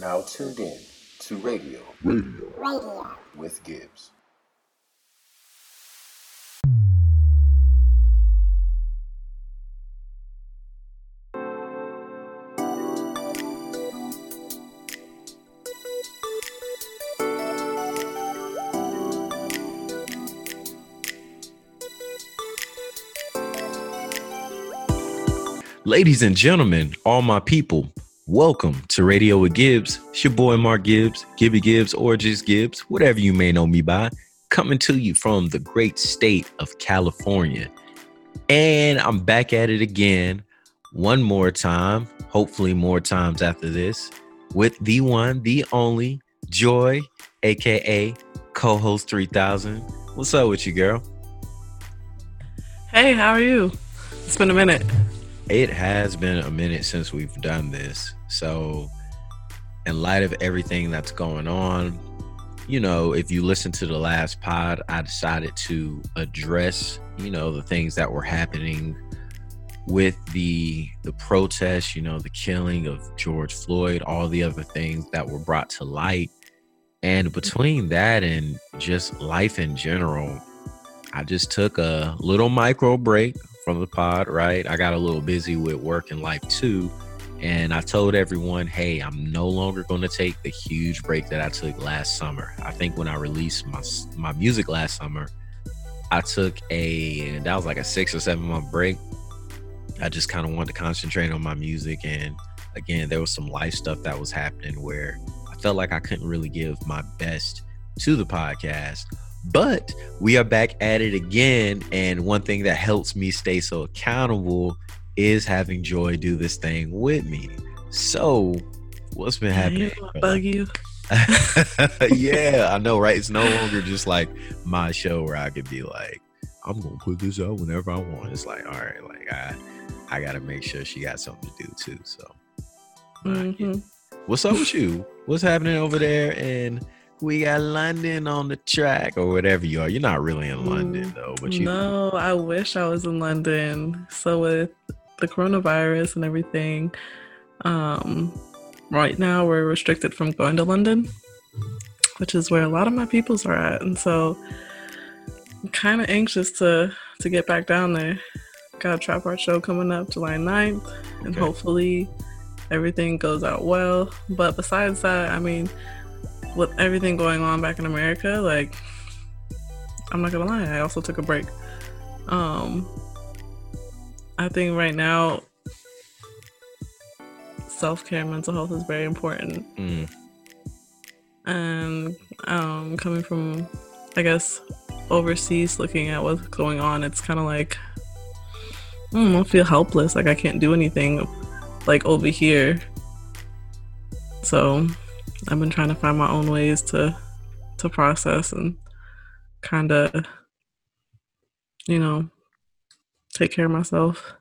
now tuned in to Radio Radio. Radio. with Gibbs. Ladies and gentlemen, all my people, welcome to Radio with Gibbs. It's your boy Mark Gibbs, Gibby Gibbs, or just Gibbs, whatever you may know me by, coming to you from the great state of California. And I'm back at it again, one more time, hopefully more times after this, with the one, the only Joy, aka co host 3000. What's up with you, girl? Hey, how are you? It's been a minute. It has been a minute since we've done this. So, in light of everything that's going on, you know, if you listen to the last pod, I decided to address, you know, the things that were happening with the the protests, you know, the killing of George Floyd, all the other things that were brought to light. And between that and just life in general, I just took a little micro break from the pod, right? I got a little busy with work and life too. And I told everyone, hey, I'm no longer going to take the huge break that I took last summer. I think when I released my my music last summer, I took a that was like a six or seven month break. I just kind of wanted to concentrate on my music, and again, there was some life stuff that was happening where I felt like I couldn't really give my best to the podcast. But we are back at it again. And one thing that helps me stay so accountable is having Joy do this thing with me. So, what's been happening? I bug you. yeah, I know, right? It's no longer just like my show where I could be like, I'm gonna put this out whenever I want. It's like, all right, like I I gotta make sure she got something to do too. So Mhm. what's up with you? What's happening over there? And we got London on the track or whatever you are. You're not really in London though, but you No, I wish I was in London. So with the coronavirus and everything, um, right now we're restricted from going to London, which is where a lot of my peoples are at, and so I'm kind of anxious to to get back down there. Got a trap art show coming up July 9th, and Okay. hopefully everything goes out well. But besides that, I mean, with everything going on back in America, like I'm not gonna lie, I also took a break. Um I think right now self-care mental health is very important. Mm, And um coming from I guess overseas looking at what's going on, it's kinda like mm, I feel helpless, like I can't do anything like over here. So I've been trying to find my own ways to to process and kind of you know take care of myself.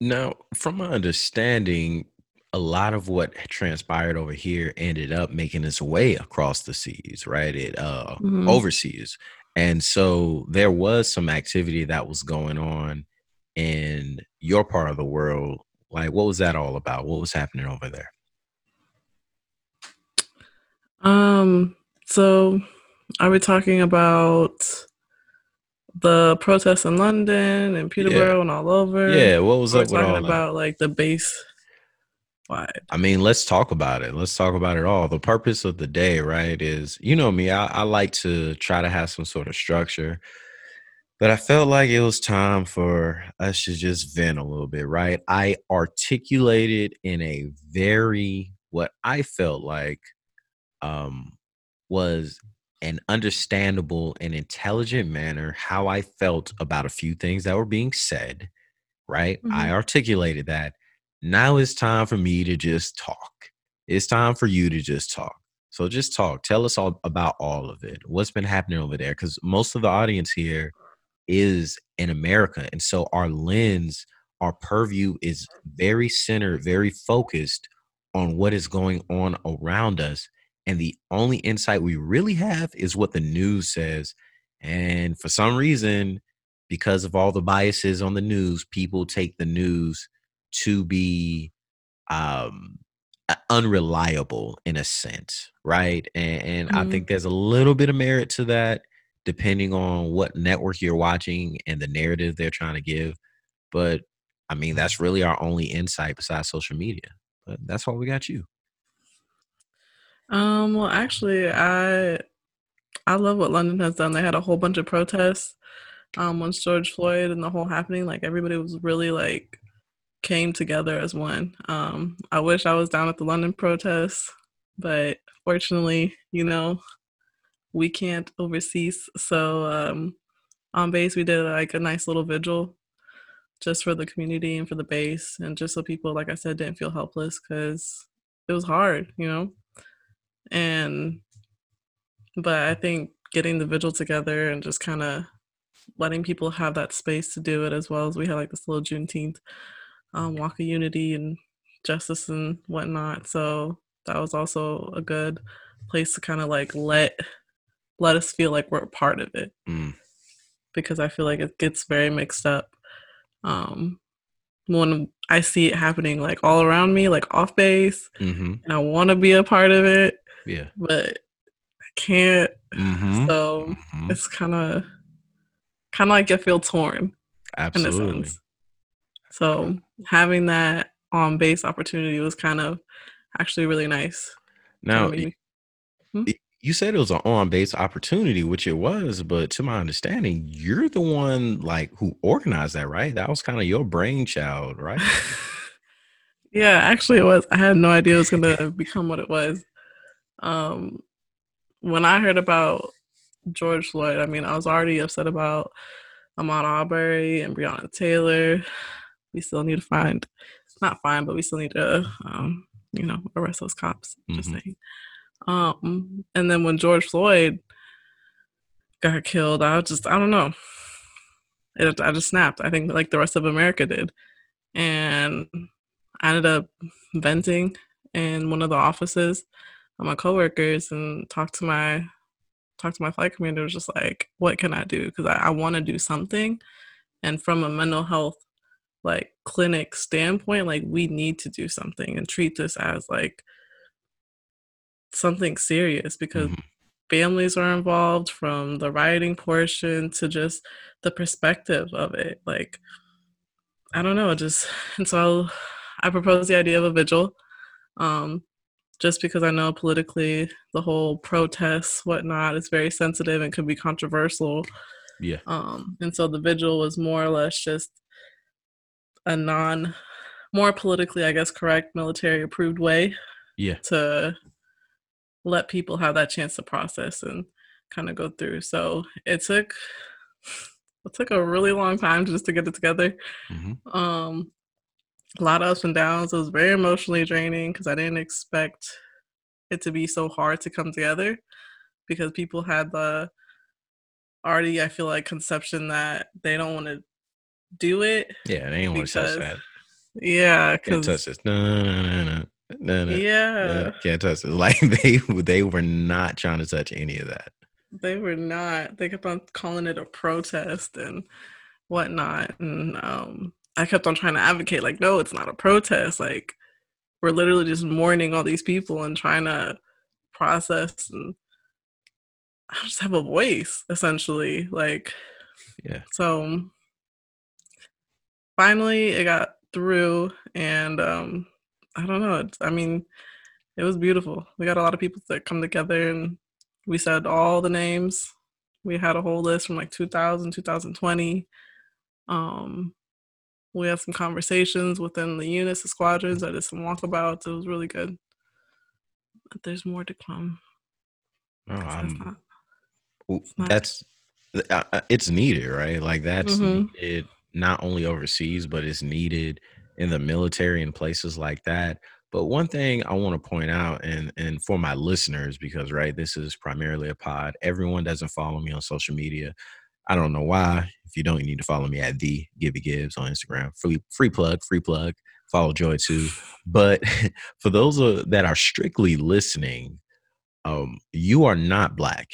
Now, from my understanding, a lot of what transpired over here ended up making its way across the seas, right? It uh Mhm. overseas. And so there was some activity that was going on in your part of the world. Like what was that all about? What was happening over there? Um so are we talking about the protests in London and Peterborough and all over? Yeah, what was We're up with all talking that? about like the base wide. I mean, let's talk about it. Let's talk about it all. The purpose of the day, right, is you know me, I, I like to try to have some sort of structure, but I felt like it was time for us to just vent a little bit, right? I articulated in a very, what I felt like um, was an understandable and intelligent manner how I felt about a few things that were being said, right? I Mhm. articulated that. Now it's time for me to just talk. It's time for you to just talk. So just talk. Tell us all about all of it. What's been happening over there? Because most of the audience here is in America. And so our lens, our purview is very centered, very focused on what is going on around us. And the only insight we really have is what the news says. And for some reason, because of all the biases on the news, people take the news to be um unreliable in a sense, right? And, and I Mhm. think there's a little bit of merit to that, depending on what network you're watching and the narrative they're trying to give. But I mean, that's really our only insight besides social media. But that's why we got you. Um, well, actually, I I love what London has done. They had a whole bunch of protests um once George Floyd and the whole happening. Like everybody was really like came together as one. Um, I wish I was down at the London protests, but fortunately, you know, we can't overseas. So um, on base, we did like a nice little vigil just for the community and for the base, and just so people, like I said, didn't feel helpless because it was hard, you know. And but I think getting the vigil together and just kind of letting people have that space to do it as well as we had like this little Juneteenth um, walk of unity and justice and whatnot. So that was also a good place to kind of like let let us feel like we're a part of it Mm, because I feel like it gets very mixed up. Um, when I see it happening like all around me, like off base, hmm and I want to be a part of it, Yeah. but I can't. hmm So hmm it's kind of kind of like I feel torn in a Absolutely. sense. So having that on base opportunity was kind of actually really nice. Now, Kinda made y- me- y- you said it was an on base opportunity, which it was, but to my understanding, you're the one like who organized that, right? That was kind of your brainchild, right? yeah, actually, it was. I had no idea it was gonna become what it was. Um, when I heard about George Floyd, I mean, I was already upset about Ahmaud Arbery and Breonna Taylor. We still need to find, not find, but we still need to, um, you know, arrest those cops. Just Mhm. saying. Um, and then when George Floyd got killed, I just, I don't know. It, I just snapped. I think like the rest of America did, and I ended up venting in one of the offices of my coworkers and talked to my talked to my flight commander. Was just like, what can I do? Because I, I want to do something, and from a mental health like clinic standpoint, like we need to do something and treat this as like something serious because Mhm. families are involved from the writing portion to just the perspective of it. Like, I don't know, just and so I proposed the idea of a vigil. Um, just because I know politically the whole protests, whatnot, is very sensitive and could be controversial. Yeah. Um, and so the vigil was more or less just a non more politically, I guess, correct military approved way Yeah. to let people have that chance to process and kind of go through. So it took it took a really long time just to get it together. Mm-hmm. Um, a lot of ups and downs. It was very emotionally draining because I didn't expect it to be so hard to come together because people had the already I feel like conception that they don't want to do it. Yeah. They ain't want to touch that. Yeah, Can't touch this. No, no, no, no, no, no. yeah. Yeah, can't touch it. Like they they were not trying to touch any of that. They were not. They kept on calling it a protest and whatnot. And um, I kept on trying to advocate, like, no, it's not a protest. Like, we're literally just mourning all these people and trying to process and I just have a voice, essentially. Like, Yeah. so finally it got through and um I don't know. It's, I mean, it was beautiful. We got a lot of people that come together and we said all the names. We had a whole list from like 2000, 2020. Um, we had some conversations within the units, the squadrons. I did some walkabouts. It was really good. But there's more to come. Oh, 'cause that's not- Well, not- that's uh, uh, it's needed, right? Like that's Mhm. needed not only overseas, but it's needed in the military and places like that. But one thing I want to point out, and and for my listeners, because right, this is primarily a pod. Everyone doesn't follow me on social media. I don't know why. If you don't, you need to follow me at the Gibby Gibbs on Instagram. Free free plug, free plug. Follow Joy too. But for those that are strictly listening, um, you are not black.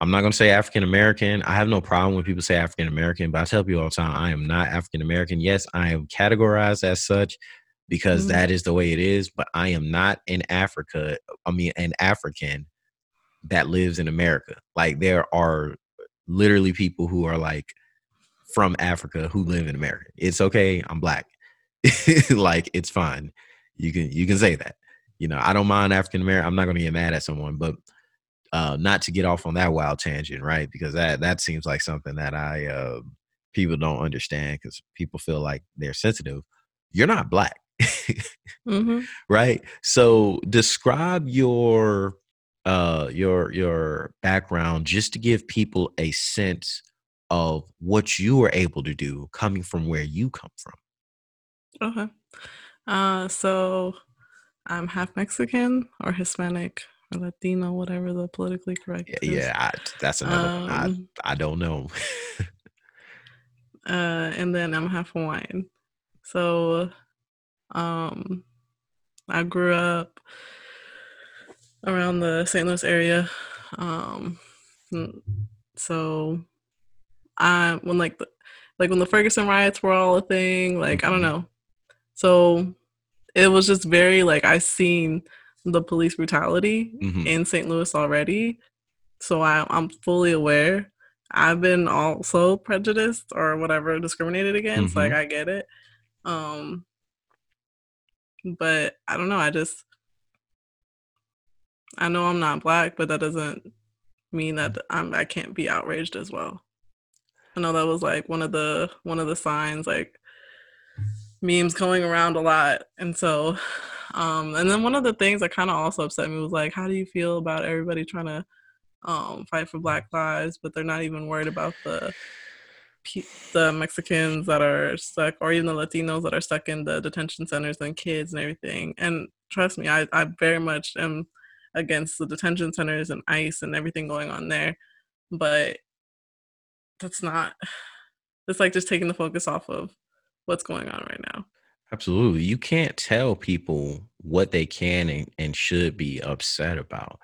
I'm not gonna say African American. I have no problem when people say African American, but I tell people all the time I am not African American. Yes, I am categorized as such, because Mhm. that is the way it is. But I am not in Africa. I mean, an African that lives in America. Like there are literally people who are like from Africa who live in America. It's okay. I'm black. like it's fine. You can you can say that. You know, I don't mind African American. I'm not going to get mad at someone, but uh, not to get off on that wild tangent, right? Because that that seems like something that I uh, people don't understand because people feel like they're sensitive. You're not black, hmm right? So describe your uh your your background just to give people a sense of what you were able to do coming from where you come from. Okay. Uh, so I'm half Mexican or Hispanic or Latino, whatever the politically correct Yeah, is. yeah I, that's another one. Um, I I don't know. uh, and then I'm half Hawaiian. So, um, I grew up around the St. Louis area. Um, so I when like the like when the Ferguson riots were all a thing, like I don't know. So it was just very like I seen the police brutality Mhm. in St. Louis already. So I, I'm fully aware. I've been also prejudiced or whatever discriminated against. Like Mhm. I get it. Um but I don't know, I just I know I'm not black, but that doesn't mean that I'm I can't be outraged as well. I know that was like one of the one of the signs like memes going around a lot. And so um and then one of the things that kind of also upset me was like how do you feel about everybody trying to um fight for black lives but they're not even worried about the the Mexicans that are stuck or even the Latinos that are stuck in the detention centers and kids and everything. And trust me, I, I very much am against the detention centers and ICE and everything going on there. But that's not it's like just taking the focus off of what's going on right now. Absolutely. You can't tell people what they can and, and should be upset about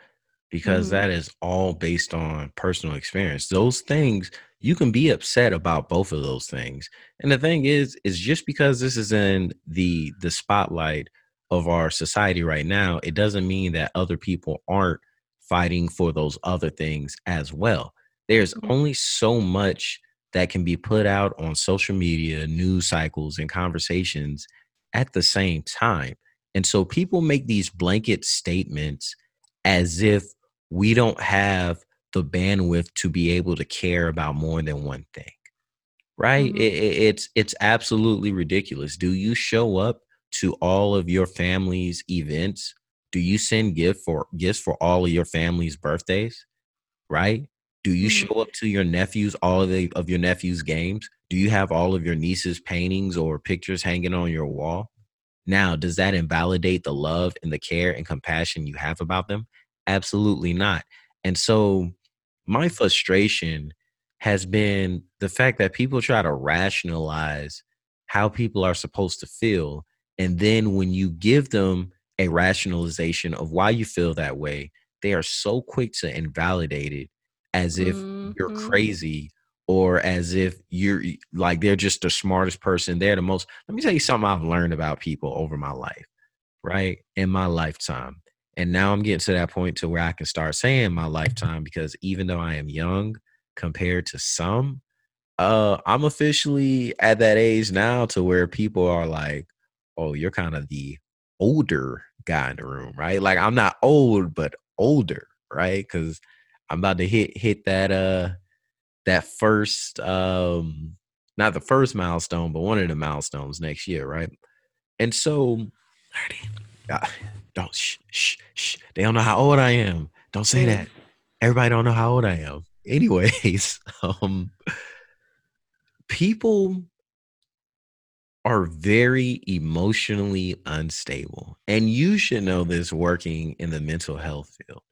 because Mhm. that is all based on personal experience. Those things you can be upset about both of those things. And the thing is is just because this is in the the spotlight of our society right now, it doesn't mean that other people aren't fighting for those other things as well. There's Mhm. only so much that can be put out on social media, news cycles, and conversations at the same time. And so people make these blanket statements as if we don't have the bandwidth to be able to care about more than one thing. Right? Mhm. It, it- it's it's absolutely ridiculous. Do you show up to all of your family's events? Do you send gift for gifts for all of your family's birthdays? Right? Do you Mhm. show up to your nephews all of the of your nephews' games? Do you have all of your niece's paintings or pictures hanging on your wall? Now, does that invalidate the love and the care and compassion you have about them? Absolutely not. And so, my frustration has been the fact that people try to rationalize how people are supposed to feel. And then, when you give them a rationalization of why you feel that way, they are so quick to invalidate it as if you're Mhm. crazy or as if you're like they're just the smartest person. They're the most. Let me tell you something I've learned about people over my life, right? In my lifetime. And now I'm getting to that point to where I can start saying my lifetime because even though I am young compared to some, uh, I'm officially at that age now to where people are like, oh, you're kind of the older guy in the room, right? Like I'm not old, but older, right? Because I'm about to hit hit that uh that first um not the first milestone, but one of the milestones next year, right? And so 30. uh, don't shh, shh, shh. They don't know how old I am. Don't say Mm. that. Everybody don't know how old I am. Anyways, um people are very emotionally unstable. And you should know mm-hmm. this working in the mental health field,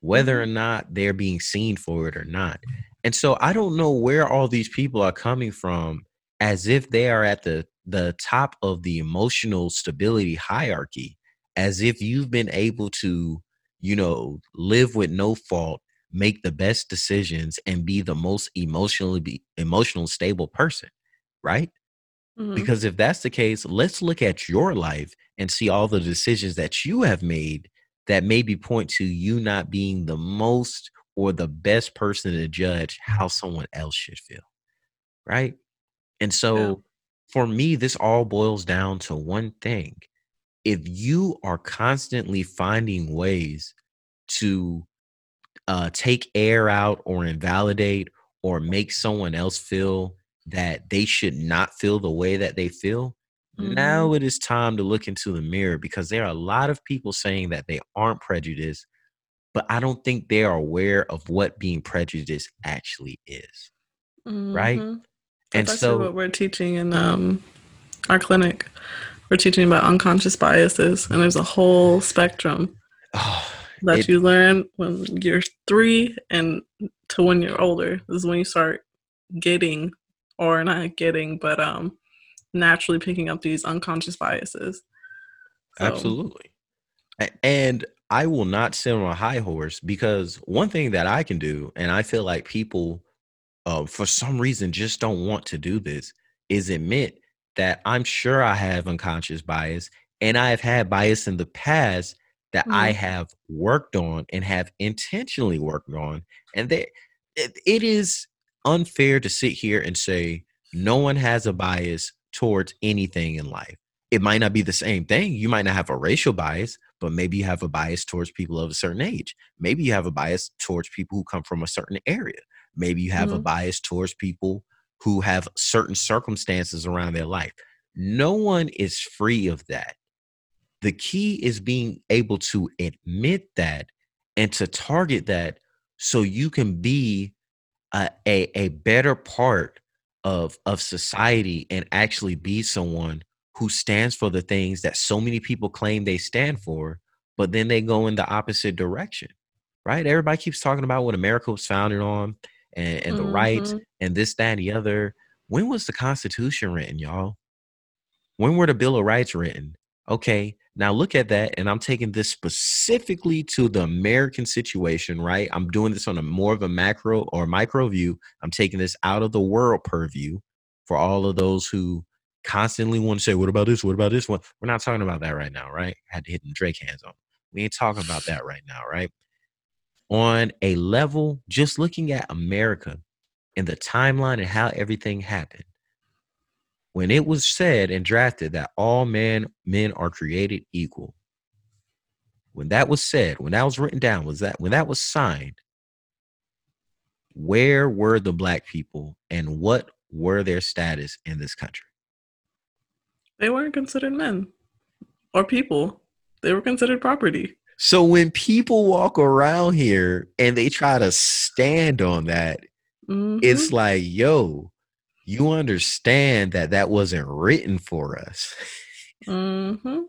whether or mm-hmm. not they're being seen for it or not. And so I don't know where all these people are coming from as if they are at the the top of the emotional stability hierarchy, as if you've been able to, you know, live with no fault, make the best decisions and be the most emotionally be emotional stable person, right? Mhm. Because if that's the case, let's look at your life and see all the decisions that you have made that maybe point to you not being the most or the best person to judge how someone else should feel. Right. And so for me, this all boils down to one thing. If you are constantly finding ways to uh, take air out or invalidate or make someone else feel that they should not feel the way that they feel, now Mhm. it is time to look into the mirror because there are a lot of people saying that they aren't prejudiced, but I don't think they are aware of what being prejudiced actually is. Right. Mhm. And That's so, what we're teaching in um, our clinic. We're teaching about unconscious biases, and there's a whole spectrum oh, that it, you learn when you're three and to when you're older. This is when you start getting, or not getting, but um, naturally picking up these unconscious biases. So, absolutely. And I will not sit on a high horse because one thing that I can do, and I feel like people, uh, for some reason, just don't want to do this, is admit that I'm sure I have unconscious bias and I have had bias in the past that I mhm, have worked on and have intentionally worked on. And there, it, it is unfair to sit here and say no one has a bias towards anything in life. It might not be the same thing. You might not have a racial bias, but maybe you have a bias towards people of a certain age. Maybe you have a bias towards people who come from a certain area. Maybe you have a mhm, bias towards people who have certain circumstances around their life. No one is free of that. The key is being able to admit that and to target that so you can be a, a, a better part of of society and actually be someone who stands for the things that so many people claim they stand for, but then they go in the opposite direction. Right? Everybody keeps talking about what America was founded on and, and the rights mhm. and this, that, and the other. When was the Constitution written, y'all? When were the Bill of Rights written? Okay, now look at that, and I'm taking this specifically to the American situation, right? I'm doing this on a more of a macro or micro view. I'm taking this out of the world purview for all of those who constantly want to say, What about this? What about this one? We're not talking about that right now, right? I had to hit the Drake hands on. We ain't talking about that right now, right? On a level, just looking at America and the timeline and how everything happened when it was said and drafted that all men men are created equal when that was said when that was written down was that when that was signed where were the black people and what were their status in this country They weren't considered men or people. They were considered property. so when people walk around here and they try to stand on that hmm it's like yo you understand that that wasn't written for us hmm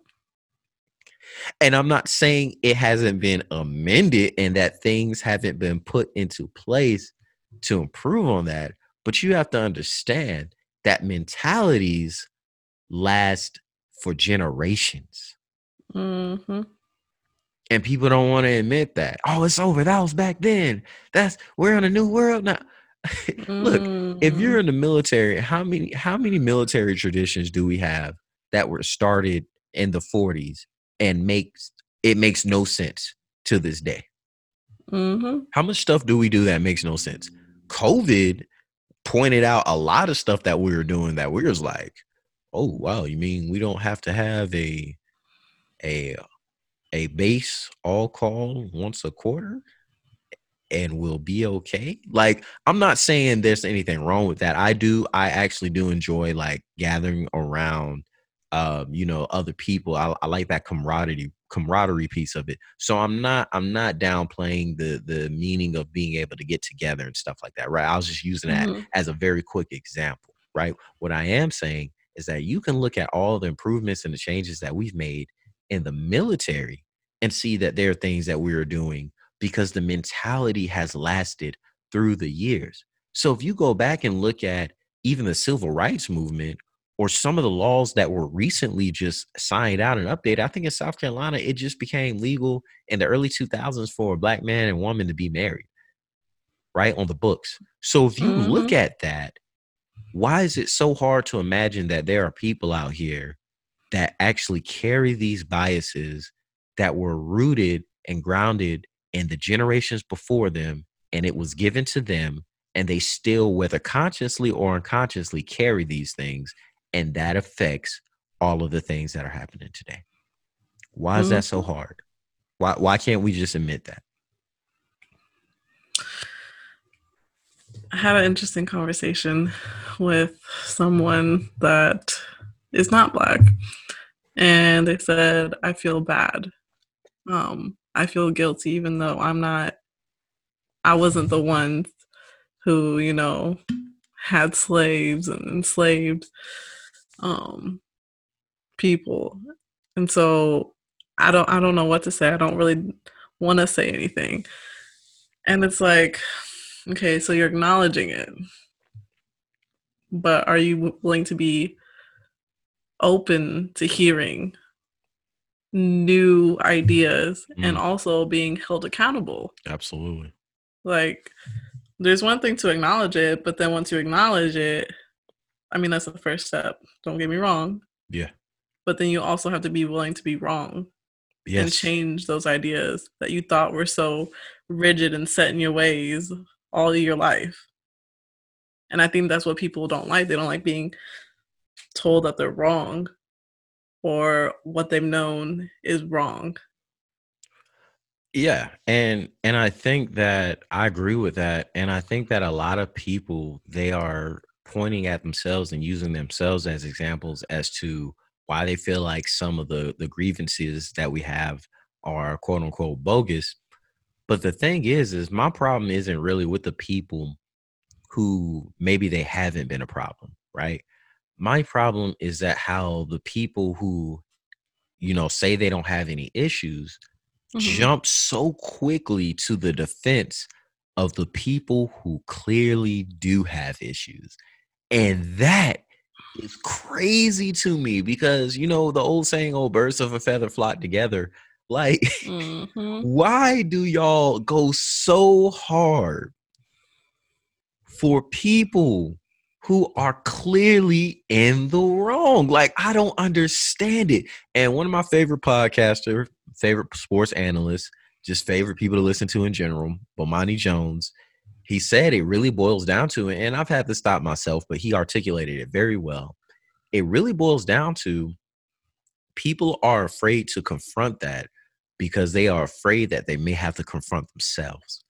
And I'm not saying it hasn't been amended and that things haven't been put into place to improve on that, but you have to understand that mentalities last for generations. hmm And people don't want to admit that. Oh, it's over. That was back then. That's we're in a new world now. Look, if you're mm in the military, how many how many military traditions do we have that were started in the 40s and makes it makes no sense to this day? hmm How much stuff do we do that makes no sense? COVID pointed out a lot of stuff that we were doing that we was like, oh wow, you mean we don't have to have a a a base all call once a quarter and we'll be okay? Like I'm not saying there's anything wrong with that. I do I actually do enjoy like gathering around um you know other people. I, I like that camaraderie camaraderie piece of it. So I'm not I'm not downplaying the the meaning of being able to get together and stuff like that, right? I was just using that hmm as a very quick example, right? What I am saying is that you can look at all the improvements and the changes that we've made in the military and see that there are things that we are doing because the mentality has lasted through the years. So if you go back and look at even the civil rights movement or some of the laws that were recently just signed out and updated, I think in South Carolina, it just became legal in the early 2000s for a black man and woman to be married, right? On the books. So if you look hmm at that, why is it so hard to imagine that there are people out here that actually carry these biases that were rooted and grounded in the generations before them and it was given to them and they still whether consciously or unconsciously carry these things and that affects all of the things that are happening today why is that so Mm-hmm. hard why why can't we just admit that I had an interesting conversation with someone that is not black, and they said, "I feel bad. Um, I feel guilty, even though I'm not. I wasn't the one who, you know, had slaves and enslaved um, people, and so I don't. I don't know what to say. I don't really want to say anything, and it's like." Okay, so you're acknowledging it. But are you willing to be open to hearing new ideas and Mm. also being held accountable? absolutely Like, there's one thing to acknowledge it, but then once you acknowledge it, I mean, that's the first step. Don't get me wrong. yeah But then you also have to be willing to be wrong and change those ideas that you thought were so rigid and set in your ways all your life. And I think that's what people don't like. They don't like being told that they're wrong or what they've known is wrong. Yeah, and and I think that I agree with that, and I think that a lot of people they are pointing at themselves and using themselves as examples as to why they feel like some of the the grievances that we have are quote unquote bogus. But the thing is, is my problem isn't really with the people who maybe they haven't been a problem, right? My problem is that how the people who you know say they don't have any issues Mhm. jump so quickly to the defense of the people who clearly do have issues. And that is crazy to me because, you know, the old saying, oh, birds of a feather flock together. Like, Mhm. why do y'all go so hard for people who are clearly in the wrong? Like, I don't understand it. And one of my favorite podcaster, favorite sports analysts, just favorite people to listen to in general, Bomani Jones, he said it really boils down to, and I've had to stop myself, but he articulated it very well. It really boils down to people are afraid to confront that because they are afraid that they may have to confront themselves.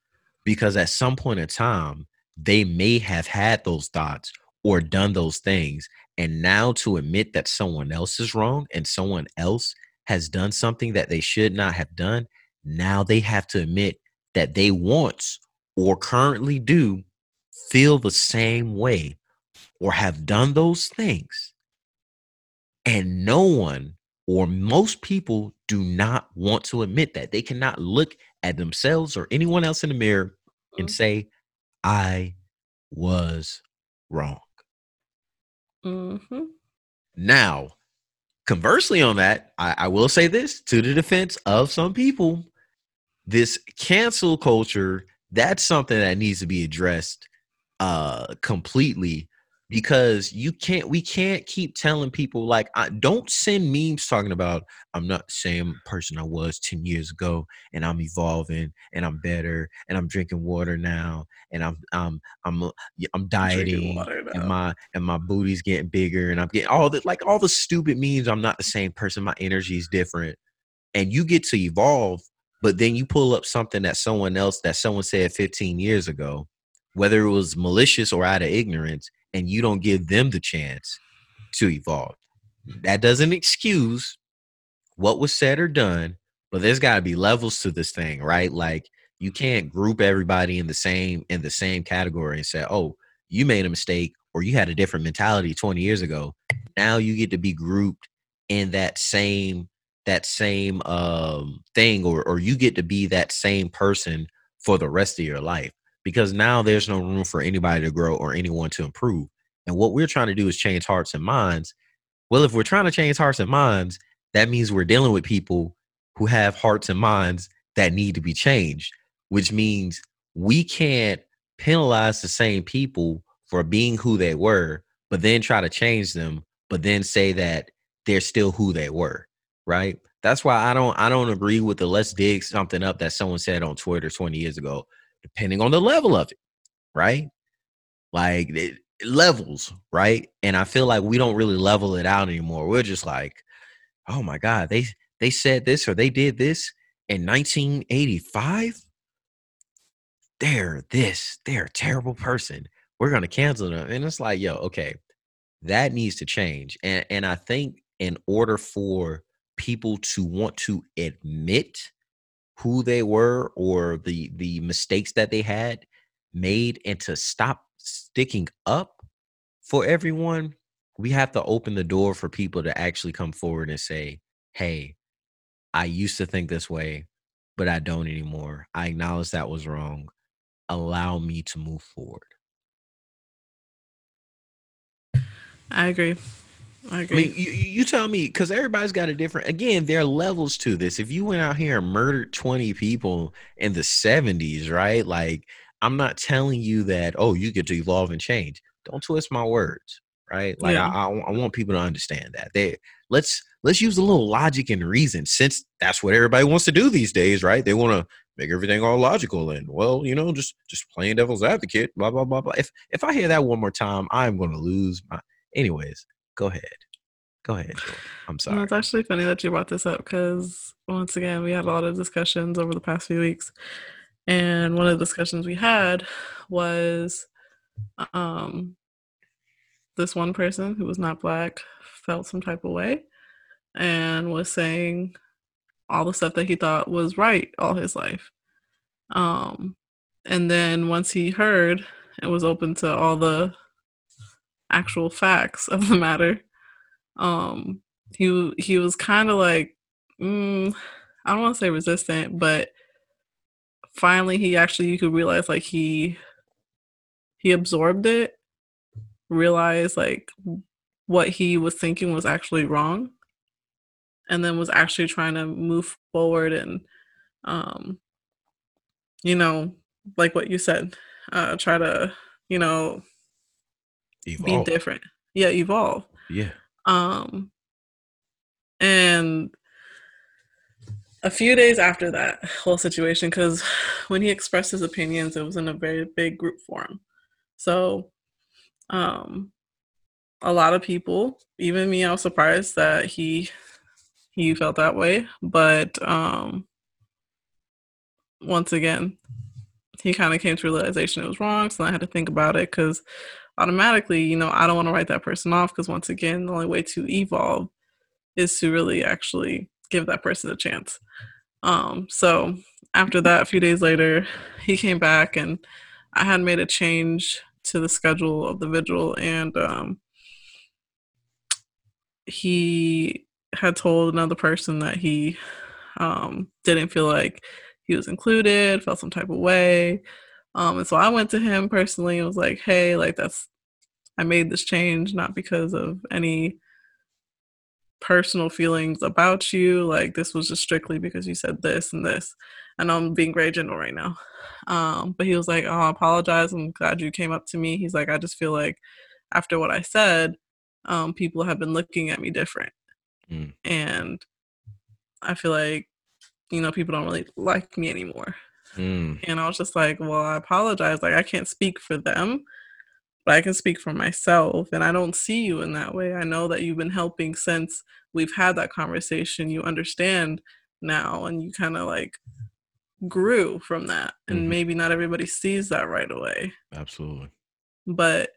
Because at some point in time, they may have had those thoughts or done those things. And now to admit that someone else is wrong and someone else has done something that they should not have done, now they have to admit that they once or currently do feel the same way or have done those things. And no one or most people do not want to admit that. They cannot look at themselves or anyone else in the mirror and Mhm. say, I was wrong. Mhm. Now, conversely, on that, I, I will say this to the defense of some people this cancel culture, that's something that needs to be addressed uh completely because you can't we can't keep telling people like I, don't send memes talking about i'm not the same person i was 10 years ago and i'm evolving and i'm better and i'm drinking water now and i'm i'm i'm uh, i'm dieting and my and my booty's getting bigger and i'm getting all the like all the stupid memes i'm not the same person my energy is different and you get to evolve but then you pull up something that someone else that someone said 15 years ago whether it was malicious or out of ignorance and you don't give them the chance to evolve. That doesn't excuse what was said or done but there's got to be levels to this thing right? Like you can't group everybody in the same in the same category and say oh you made a mistake or you had a different mentality 20 years ago. Now you get to be grouped in that same that same um thing or or you get to be that same person for the rest of your life because now there's no room for anybody to grow or anyone to improve. And what we're trying to do is change hearts and minds. Well if we're trying to change hearts and minds that means we're dealing with people who have hearts and minds that need to be changed which means we can't penalize the same people for being who they were but then try to change them, but then say that they're still who they were, right? That's why I don't I don't agree with the let's dig something up that someone said on Twitter 20 years ago, depending on the level of it, right? Like it, levels, right? And I feel like we don't really level it out anymore. We're just like, oh my God, they they said this or they did this in 1985. They're this, they're a terrible person. We're gonna cancel them. And it's like, yo, okay, that needs to change. And and I think in order for people to want to admit who they were or the the mistakes that they had made and to stop sticking up for everyone we have to open the door for people to actually come forward and say hey i used to think this way but i don't anymore. I acknowledge that was wrong. Allow me to move forward. I agree. I I mean, you, you tell me because everybody's got a different. Again, there are levels to this. If you went out here and murdered twenty people in the seventies, right? Like, I'm not telling you that. Oh, you get to evolve and change. Don't twist my words, right? Like, Yeah. I, I, I want people to understand that. They let's let's use a little logic and reason, since that's what everybody wants to do these days, right? They want to make everything all logical and well, you know, just just playing devil's advocate, blah blah blah blah. If if I hear that one more time, I'm going to lose my. Anyways, go ahead. Go ahead. Jordan. I'm No, sorry. it's actually funny that you brought this up because once again, we had a lot of discussions over the past few weeks, and one of the discussions we had was, um, this one person who was not black felt some type of way, and was saying all the stuff that he thought was right all his life, um, and then once he heard and was open to all the actual facts of the matter. Um he he was kind of like mm, i don't want to say resistant but finally he actually you could realize like he he absorbed it realized like what he was thinking was actually wrong and then was actually trying to move forward and um you know like what you said uh try to you know Evolve. be different yeah evolve Yeah. um, and a few days after that whole situation, because when he expressed his opinions, it was in a very big group forum. So, um, a lot of people, even me, I was surprised that he he felt that way. But um, once again, he kind of came to realization it was wrong. So I had to think about it because automatically, you know, I don't want to write that person off because once again, the only way to evolve is to really actually give that person a chance. Um, so after that, a few days later, he came back and I had made a change to the schedule of the vigil and um, he had told another person that he um, didn't feel like he was included, felt some type of way. Um, and so I went to him personally and was like, hey, like that's, I made this change not because of any personal feelings about you. Like this was just strictly because you said this and this. And I'm being very general right now. Um, but he was like, oh, I apologize. I'm glad you came up to me. He's like, I just feel like after what I said, um, people have been looking at me different. Mm. And I feel like, you know, people don't really like me anymore. Mm. And I was just like, well, I apologize. Like, I can't speak for them, but I can speak for myself. And I don't see you in that way. I know that you've been helping since we've had that conversation. You understand now, and you kind of like grew from that. And Mhm. maybe not everybody sees that right away. Absolutely. But,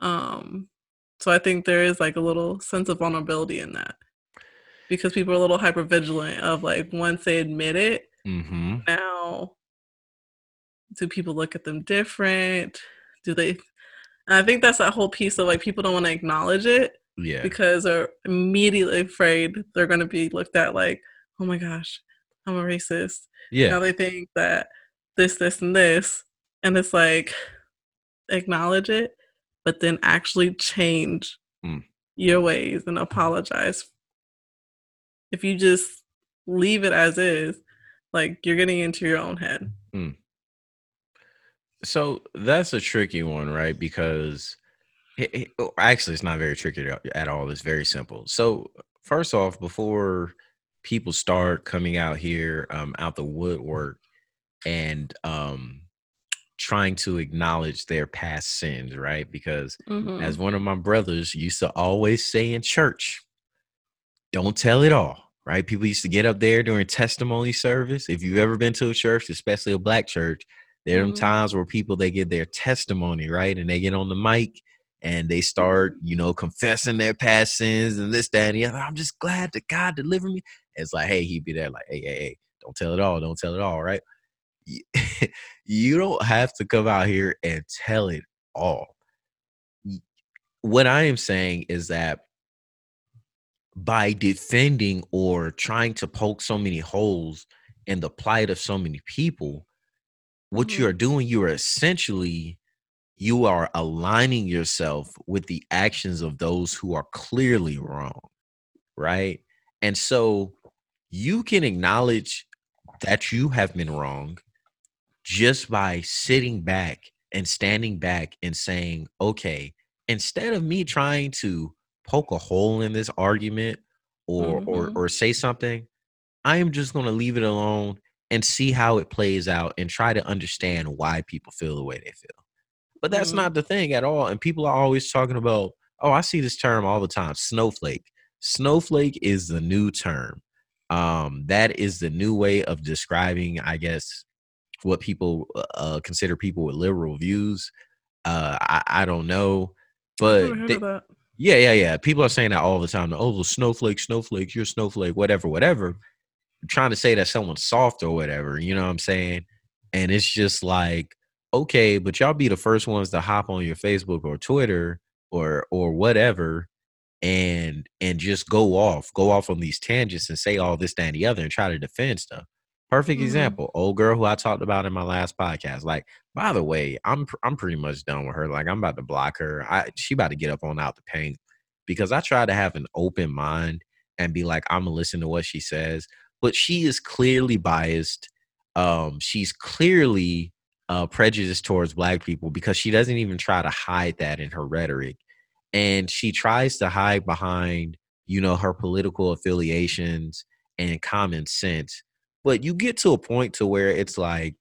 um, so I think there is like a little sense of vulnerability in that because people are a little hyper vigilant of like once they admit it, Mm-hmm. now do people look at them different do they and i think that's that whole piece of like people don't want to acknowledge it Yeah. because they're immediately afraid they're going to be looked at like oh my gosh i'm a racist Yeah. now they think that this this and this and it's like acknowledge it but then actually change Mm. your ways and apologize if you just leave it as is like you're getting into your own head So that's a tricky one, right? Because It- it- oh, actually, it's not very tricky at- all. It's very simple. So, first off, before people start coming out here, um, out the woodwork, and um, trying to acknowledge their past sins, right? Because Mhm. as one of my brothers used to always say in church, don't tell it all, right? People used to get up there during testimony service. If you've ever been to a church, especially a black church, there are Mhm. times where people they get their testimony, right? And they get on the mic and they start, you know, confessing their past sins and this, that, and the other. I'm just glad that God delivered me. It's like, hey, he'd be there, like, hey, hey, hey, don't tell it all, don't tell it all, right? You don't have to come out here and tell it all. What I am saying is that by defending or trying to poke so many holes in the plight of so many people, what you Mhm. are doing, you are essentially you are aligning yourself with the actions of those who are clearly wrong, right? And so you can acknowledge that you have been wrong just by sitting back and standing back and saying, okay, instead of me trying to poke a hole in this argument or or Mhm. or say something, I am just going to leave it alone and see how it plays out and try to understand why people feel the way they feel. But that's Mhm. not the thing at all. And people are always talking about, oh, I see this term all the time, snowflake. Snowflake is the new term. Um, that is the new way of describing, I guess, what people uh, consider people with liberal views. Uh, I, I don't know, but they- yeah, yeah, yeah. People are saying that all the time. Oh, the snowflake, snowflake, you're snowflake, whatever, whatever. Trying to say that someone's soft or whatever, you know what I'm saying? And it's just like, okay, but y'all be the first ones to hop on your Facebook or Twitter or or whatever and and just go off, go off on these tangents and say all this, that, and the other and try to defend stuff. Perfect Mhm. example. Old girl who I talked about in my last podcast. Like, by the way, I'm I'm pretty much done with her. Like, I'm about to block her. I she about to get up on out the paint because I try to have an open mind and be like, I'm gonna listen to what she says. But she is clearly biased. Um, she's clearly uh prejudiced towards black people because she doesn't even try to hide that in her rhetoric. And she tries to hide behind, you know, her political affiliations and common sense. But you get to a point to where it's like,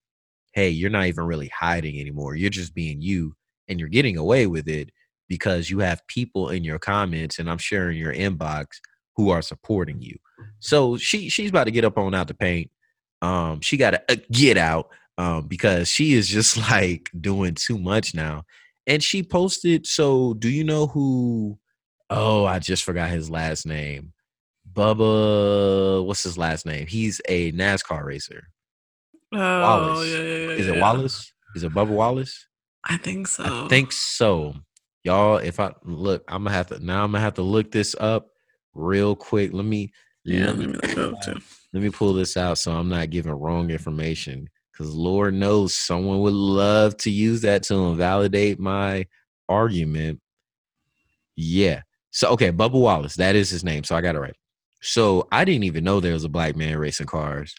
hey, you're not even really hiding anymore. You're just being you and you're getting away with it because you have people in your comments and I'm sharing your inbox who are supporting you. So she she's about to get up on out the paint. Um, she got to uh, get out um, because she is just like doing too much now. And she posted. So, do you know who? Oh, I just forgot his last name. Bubba, what's his last name? He's a NASCAR racer. Oh, Wallace. yeah, yeah, yeah. Is it. Wallace? Is it Bubba Wallace? I think so. I think so. Y'all, if I look, I'm gonna have to now. I'm gonna have to look this up real quick. Let me Yeah, let me, me look up too. let me pull this out so I'm not giving wrong information. Because Lord knows someone would love to use that to invalidate my argument. Yeah. So okay, Bubba Wallace, that is his name. So I got it right. So I didn't even know there was a black man racing cars.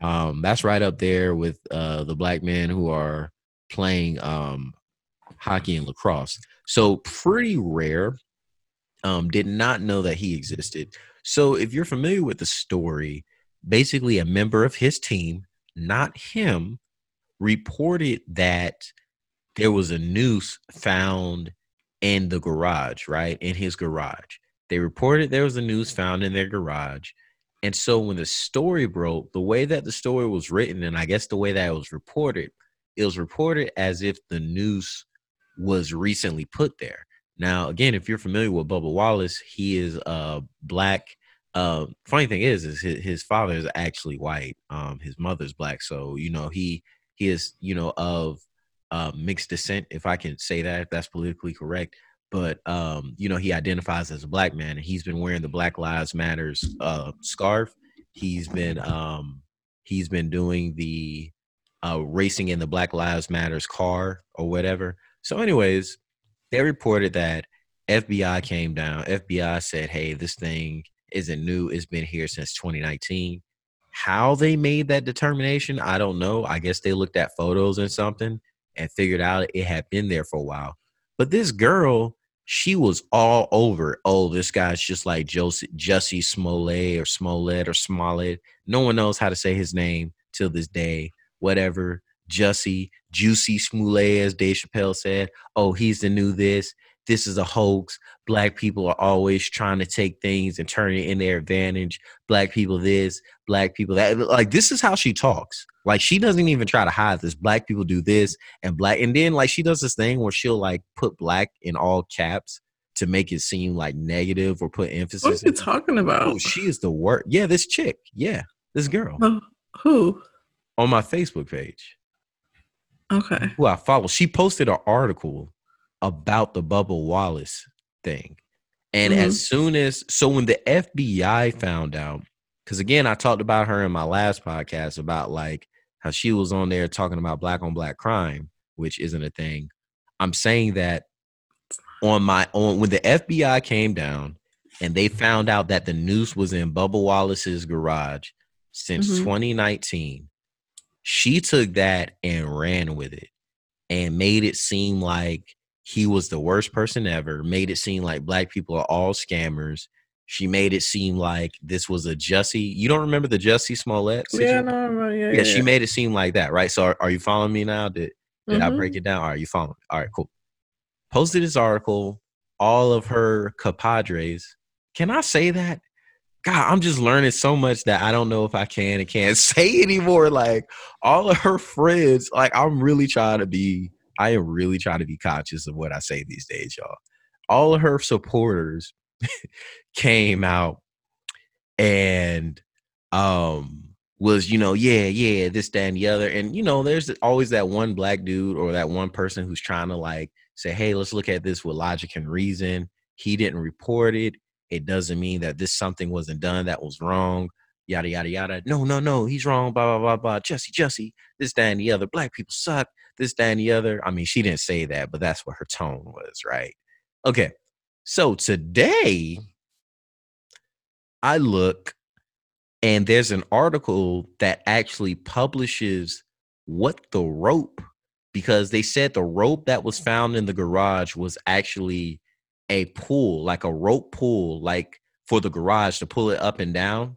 Um, that's right up there with uh the black men who are playing um hockey and lacrosse. So pretty rare. Um, did not know that he existed. So if you're familiar with the story, basically a member of his team, not him, reported that there was a noose found in the garage, right? In his garage. They reported there was a noose found in their garage. And so when the story broke, the way that the story was written, and I guess the way that it was reported, it was reported as if the noose was recently put there. Now, again, if you're familiar with Bubba Wallace, he is uh black. Uh, funny thing is, is his, his father is actually white. Um, his mother's black, so you know he he is you know of uh, mixed descent, if I can say that, if that's politically correct. But um, you know, he identifies as a black man, and he's been wearing the Black Lives Matters uh, scarf. He's been um, he's been doing the uh, racing in the Black Lives Matters car or whatever. So, anyways, they reported that FBI came down. FBI said, "Hey, this thing isn't new. It's been here since 2019." How they made that determination, I don't know. I guess they looked at photos and something and figured out it had been there for a while. But this girl she was all over. Oh, this guy's just like Josie, Jussie Smollett or Smollett or Smollett. No one knows how to say his name till this day. Whatever. Jussie, Juicy Smollett, as Dave Chappelle said. Oh, he's the new this. This is a hoax. Black people are always trying to take things and turn it in their advantage. Black people this, black people that. Like this is how she talks. Like she doesn't even try to hide this. Black people do this and black, and then like she does this thing where she'll like put black in all caps to make it seem like negative or put emphasis. What are you talking oh, about? Oh, she is the worst. Yeah, this chick. Yeah, this girl Oh, who? on my Facebook page Okay. who I follow. She posted an article about the Bubba Wallace thing. And Mhm. as soon as, so when the FBI found out, because again, I talked about her in my last podcast about like how she was on there talking about black on black crime, which isn't a thing. I'm saying that on my on when the FBI came down and they found out that the noose was in Bubba Wallace's garage since Mhm. 2019, she took that and ran with it and made it seem like he was the worst person ever, made it seem like black people are all scammers. She made it seem like this was a Jussie. You don't remember the Jussie Smollett? Yeah, no, I'm. Yeah, yeah, she made it seem like that, right? So are, are you following me now? Did did I Mhm. break it down? Are you following? All right, cool. Posted this article, all of her compadres. Can I say that? God, I'm just learning so much that I don't know if I can and can't say anymore. Like all of her friends, like I'm really trying to be, I am really trying to be conscious of what I say these days, y'all. All of her supporters came out and um was you know yeah yeah this that and the other and you know there's always that one black dude or that one person who's trying to like say hey let's look at this with logic and reason he didn't report it it doesn't mean that this something wasn't done that was wrong yada yada yada. No no no he's wrong blah blah blah blah. Jesse jesse this that and the other. Black people suck this that and the other. I mean she didn't say that but that's what her tone was right? Okay so today i look and there's an article that actually publishes what the rope because they said the rope that was found in the garage was actually a pull like a rope pull like for the garage to pull it up and down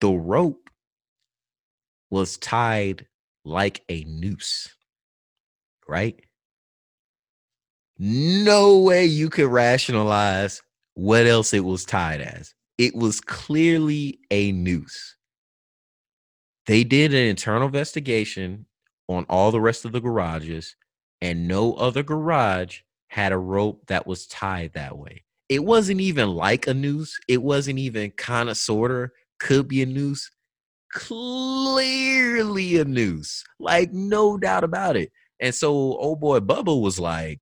the rope was tied like a noose right no way you could rationalize what else it was tied as it was clearly a noose. They did an internal investigation on all the rest of the garages, and no other garage had a rope that was tied that way. It wasn't even like a noose. It wasn't even kind of, sort of, could be a noose. Clearly a noose. Like, no doubt about it. And so, old boy Bubba was like,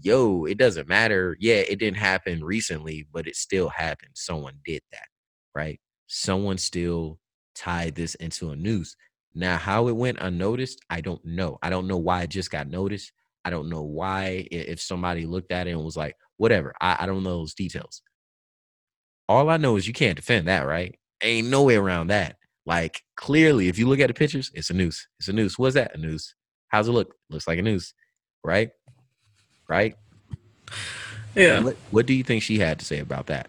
yo, it doesn't matter. Yeah, it didn't happen recently, but it still happened. Someone did that, right? Someone still tied this into a noose. Now, how it went unnoticed, I don't know. I don't know why it just got noticed. I don't know why, if somebody looked at it and was like, whatever, I, I don't know those details. All I know is you can't defend that, right? Ain't no way around that. Like, clearly, if you look at the pictures, it's a noose. It's a noose. What's that? A noose. How's it look? Looks like a noose, right? Right? Yeah. What, what do you think she had to say about that?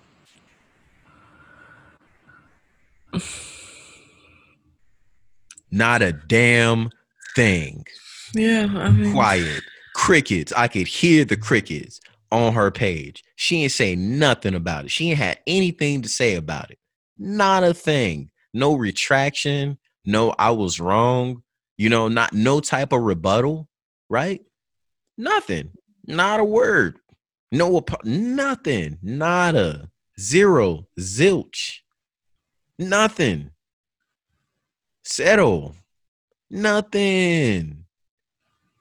Not a damn thing. Yeah. I mean, Quiet. Crickets. I could hear the crickets on her page. She ain't say nothing about it. She ain't had anything to say about it. Not a thing. No retraction. No, I was wrong. You know, not no type of rebuttal, right? Nothing. Not a word. No, nothing. Nada. Zero. Zilch. Nothing. Settle. Nothing.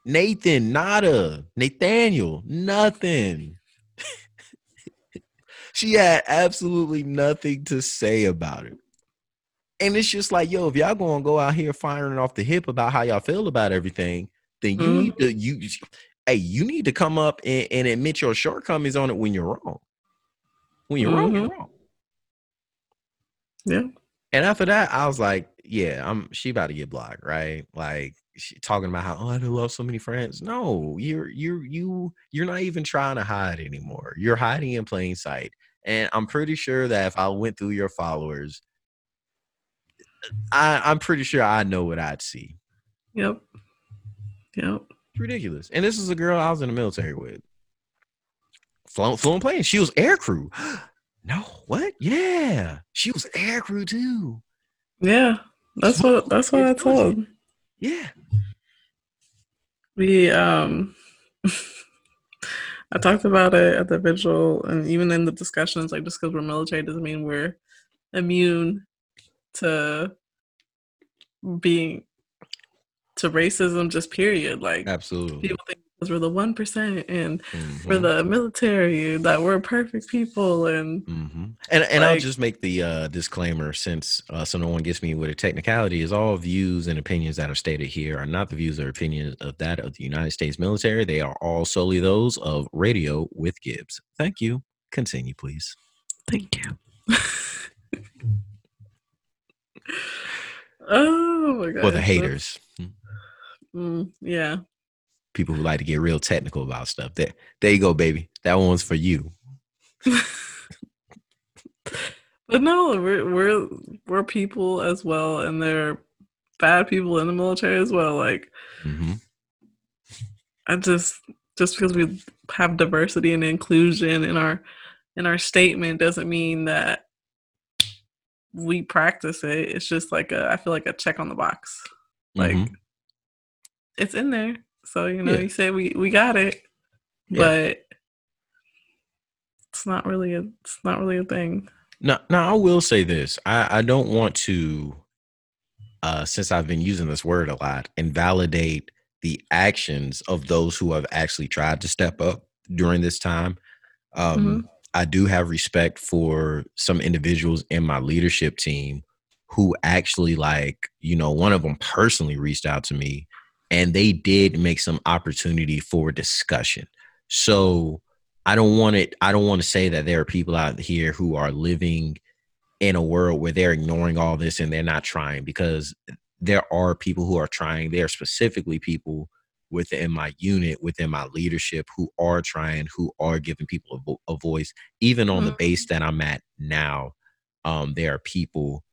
Nathan, nada. Nathaniel, nothing. she had absolutely nothing to say about it. And it's just like, yo, if y'all gonna go out here firing off the hip about how y'all feel about everything, then you Mhm. need to you hey, you need to come up and, and admit your shortcomings on it when you're wrong. When you're wrong, you're wrong. Yeah. And after that, I was like, yeah, I'm she about to get blocked, right? Like talking about how oh I love so many friends. No, you're you're you you're not even trying to hide anymore. You're hiding in plain sight. And I'm pretty sure that if I went through your followers, I, I'm pretty sure I know what I'd see. Yep. Yep. It's ridiculous. And this is a girl I was in the military with. Flown, flown planes. She was air crew. no, what? Yeah, she was air crew too. Yeah, that's what that's what I told. Yeah. We um I talked about it at the vigil and even in the discussions, like just because we're military doesn't mean we're immune to being to racism just period. Like Absolutely. people think we're the one percent and Mhm. we're the military that we're perfect people and hmm And and I'll just make the uh, disclaimer since uh, so no one gets me with a technicality is all views and opinions that are stated here are not the views or opinions of that of the United States military. They are all solely those of Radio with Gibbs. Thank you. Continue, please. thank you. oh my god. For the haters, Mm, yeah. People who like to get real technical about stuff. There, there you go, baby. That one's for you. But no, we're we're we're people as well, and there are bad people in the military as well. Like hmm I just just because we have diversity and inclusion in our in our statement doesn't mean that we practice it. It's just like a I feel like a check on the box. Like Mhm. it's in there. So you know, Yeah. you say we we got it, Yeah. but it's not really a it's not really a thing. Now, now I will say this. I, I don't want to, uh, since I've been using this word a lot, invalidate the actions of those who have actually tried to step up during this time. Um, I do have respect for some individuals in my leadership team who actually, like, you know, one of them personally reached out to me and they did make some opportunity for discussion. So, I don't want it. I don't want to say that there are people out here who are living in a world where they're ignoring all this and they're not trying because there are people who are trying. There are specifically people within my unit, within my leadership, who are trying, who are giving people a, vo- a voice. Even on the Mhm. base that I'm at now, um, there are people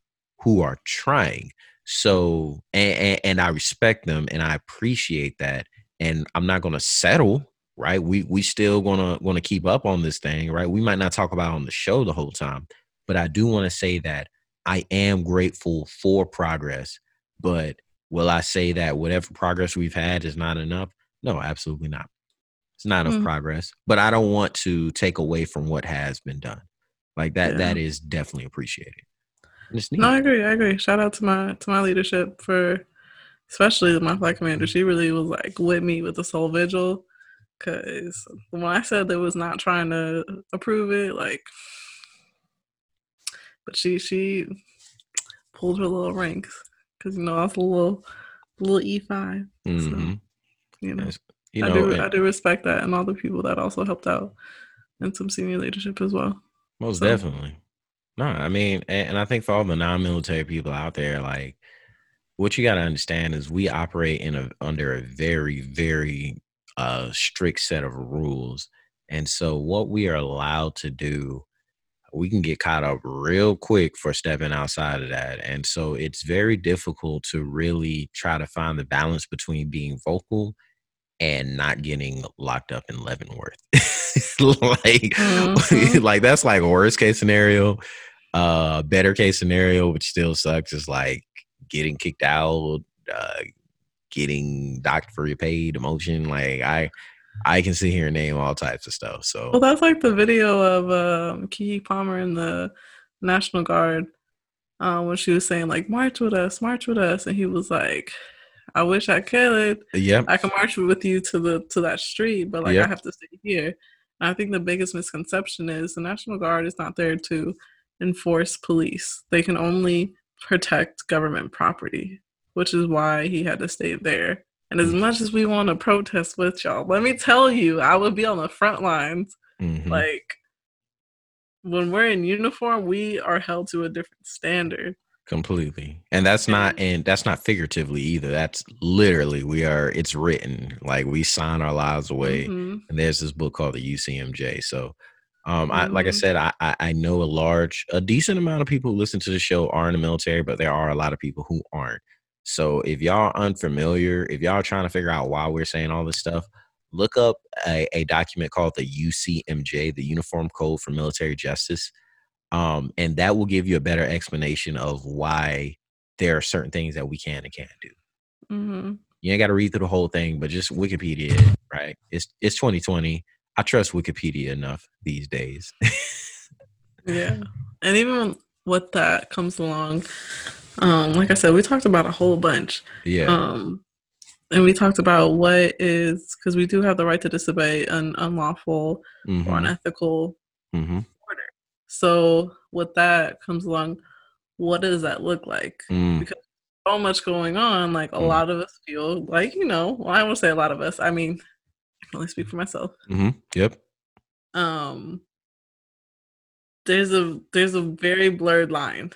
who are trying. So, and, and, I respect them and I appreciate that. And I'm not going to settle right we we still gonna gonna keep up on this thing right we might not talk about it on the show the whole time but i do want to say that i am grateful for progress but will i say that whatever progress we've had is not enough no absolutely not it's not enough Mm. progress but i don't want to take away from what has been done like that Yeah. that is definitely appreciated And it's No, I agree. I agree. Shout out to my to my leadership for especially my flight commander. She really was like with me with the soul vigil. Cause when I said they was not trying to approve it, like but she she pulled her little ranks. Cause you know I was a little little E five. Mhm. You know. You I know do and- I do respect that and all the people that also helped out and some senior leadership as well. Most So- definitely. No, I mean, and, I think for all the non-military people out there, like what you got to understand is we operate in a under a very, very uh strict set of rules, and so what we are allowed to do, we can get caught up real quick for stepping outside of that, and so it's very difficult to really try to find the balance between being vocal and not getting locked up in Leavenworth. like, Mhm. like that's like worst case scenario. Uh, better case scenario, which still sucks, is like getting kicked out, uh, getting docked for your pay, demotion. Like I, I can sit here and name all types of stuff. So Well, that's like the video of um, Keke Palmer in the National Guard uh, when she was saying like "March with us, march with us," and he was like, "I wish I could. yep, I can march with you to the to that street, but like Yep. I have to stay here." And I think the biggest misconception is the National Guard is not there to enforce police. They can only protect government property, which is why he had to stay there. And as much as we want to protest with y'all, let me tell you, I would be on the front lines mhm, like when we're in uniform, we are held to a different standard. Completely. And that's not and that's not figuratively either. That's literally we are it's written. Like we sign our lives away. Mhm. and there's this book called the ucmj so um i like i Mhm. said I, I i know a large a decent amount of people who listen to the show are in the military but there are a lot of people who aren't. So if y'all unfamiliar if y'all trying to figure out why we're saying all this stuff look up a, a document called the ucmj the uniform code for military justice um, and that will give you a better explanation of why there are certain things that we can and can't do. Mhm. You ain't got to read through the whole thing, but just Wikipedia, right? It's it's 2020. I trust Wikipedia enough these days. Yeah. And even with that comes along, um, like I said, we talked about a whole bunch. yeah, Um, and we talked about what is because we do have the right to disobey an unlawful or hmm unethical hmm order. So with that comes along, what does that look like? mm, So much going on. Like a Mm. lot of us feel like you know. Well, I won't say a lot of us. I mean, I can only speak for myself. hmm Yep. Um, there's a there's a very blurred line,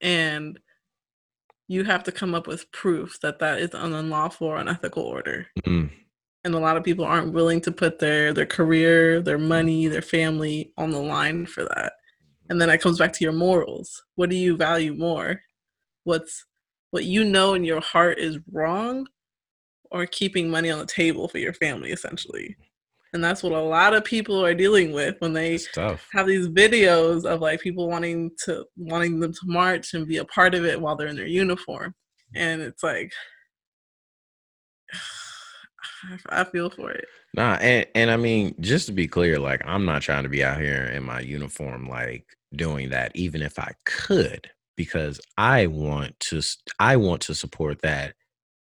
and you have to come up with proof that that is an unlawful or unethical order. Mm, and a lot of people aren't willing to put their their career their money their family on the line for that. And then it comes back to your morals. What do you value more? What's what you know in your heart is wrong or keeping money on the table for your family essentially. And that's what a lot of people are dealing with when they have these videos of like people wanting to wanting them to march and be a part of it while they're in their uniform. And it's like I feel for it. Nah, and and I mean, just to be clear, like I'm not trying to be out here in my uniform, like doing that, even if I could, because I want to, I want to support that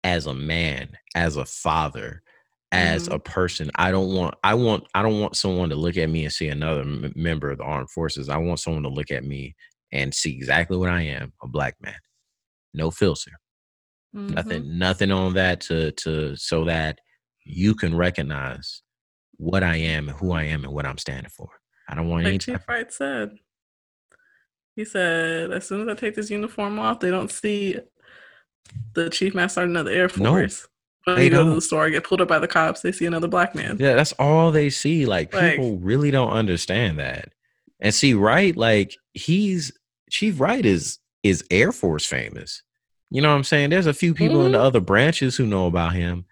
as a man, as a father, as Mhm. a person. I don't want, I want, I don't want someone to look at me and see another m- member of the armed forces. I want someone to look at me and see exactly what I am, a black man, no filter Mhm. nothing nothing on that to to so that you can recognize what I am and who I am and what I'm standing for. I don't want any Like Chief Wright said. He said, as soon as I take this uniform off, they don't see the chief master sergeant of the Air No, Force. when they you go to the store, get pulled up by the cops, they see another black man. yeah, that's all they see. Like Like- people really don't understand that. And see, Wright, like he's Chief Wright is is Air Force famous. You know what I'm saying? There's a few people in the Mhm. other branches who know about him.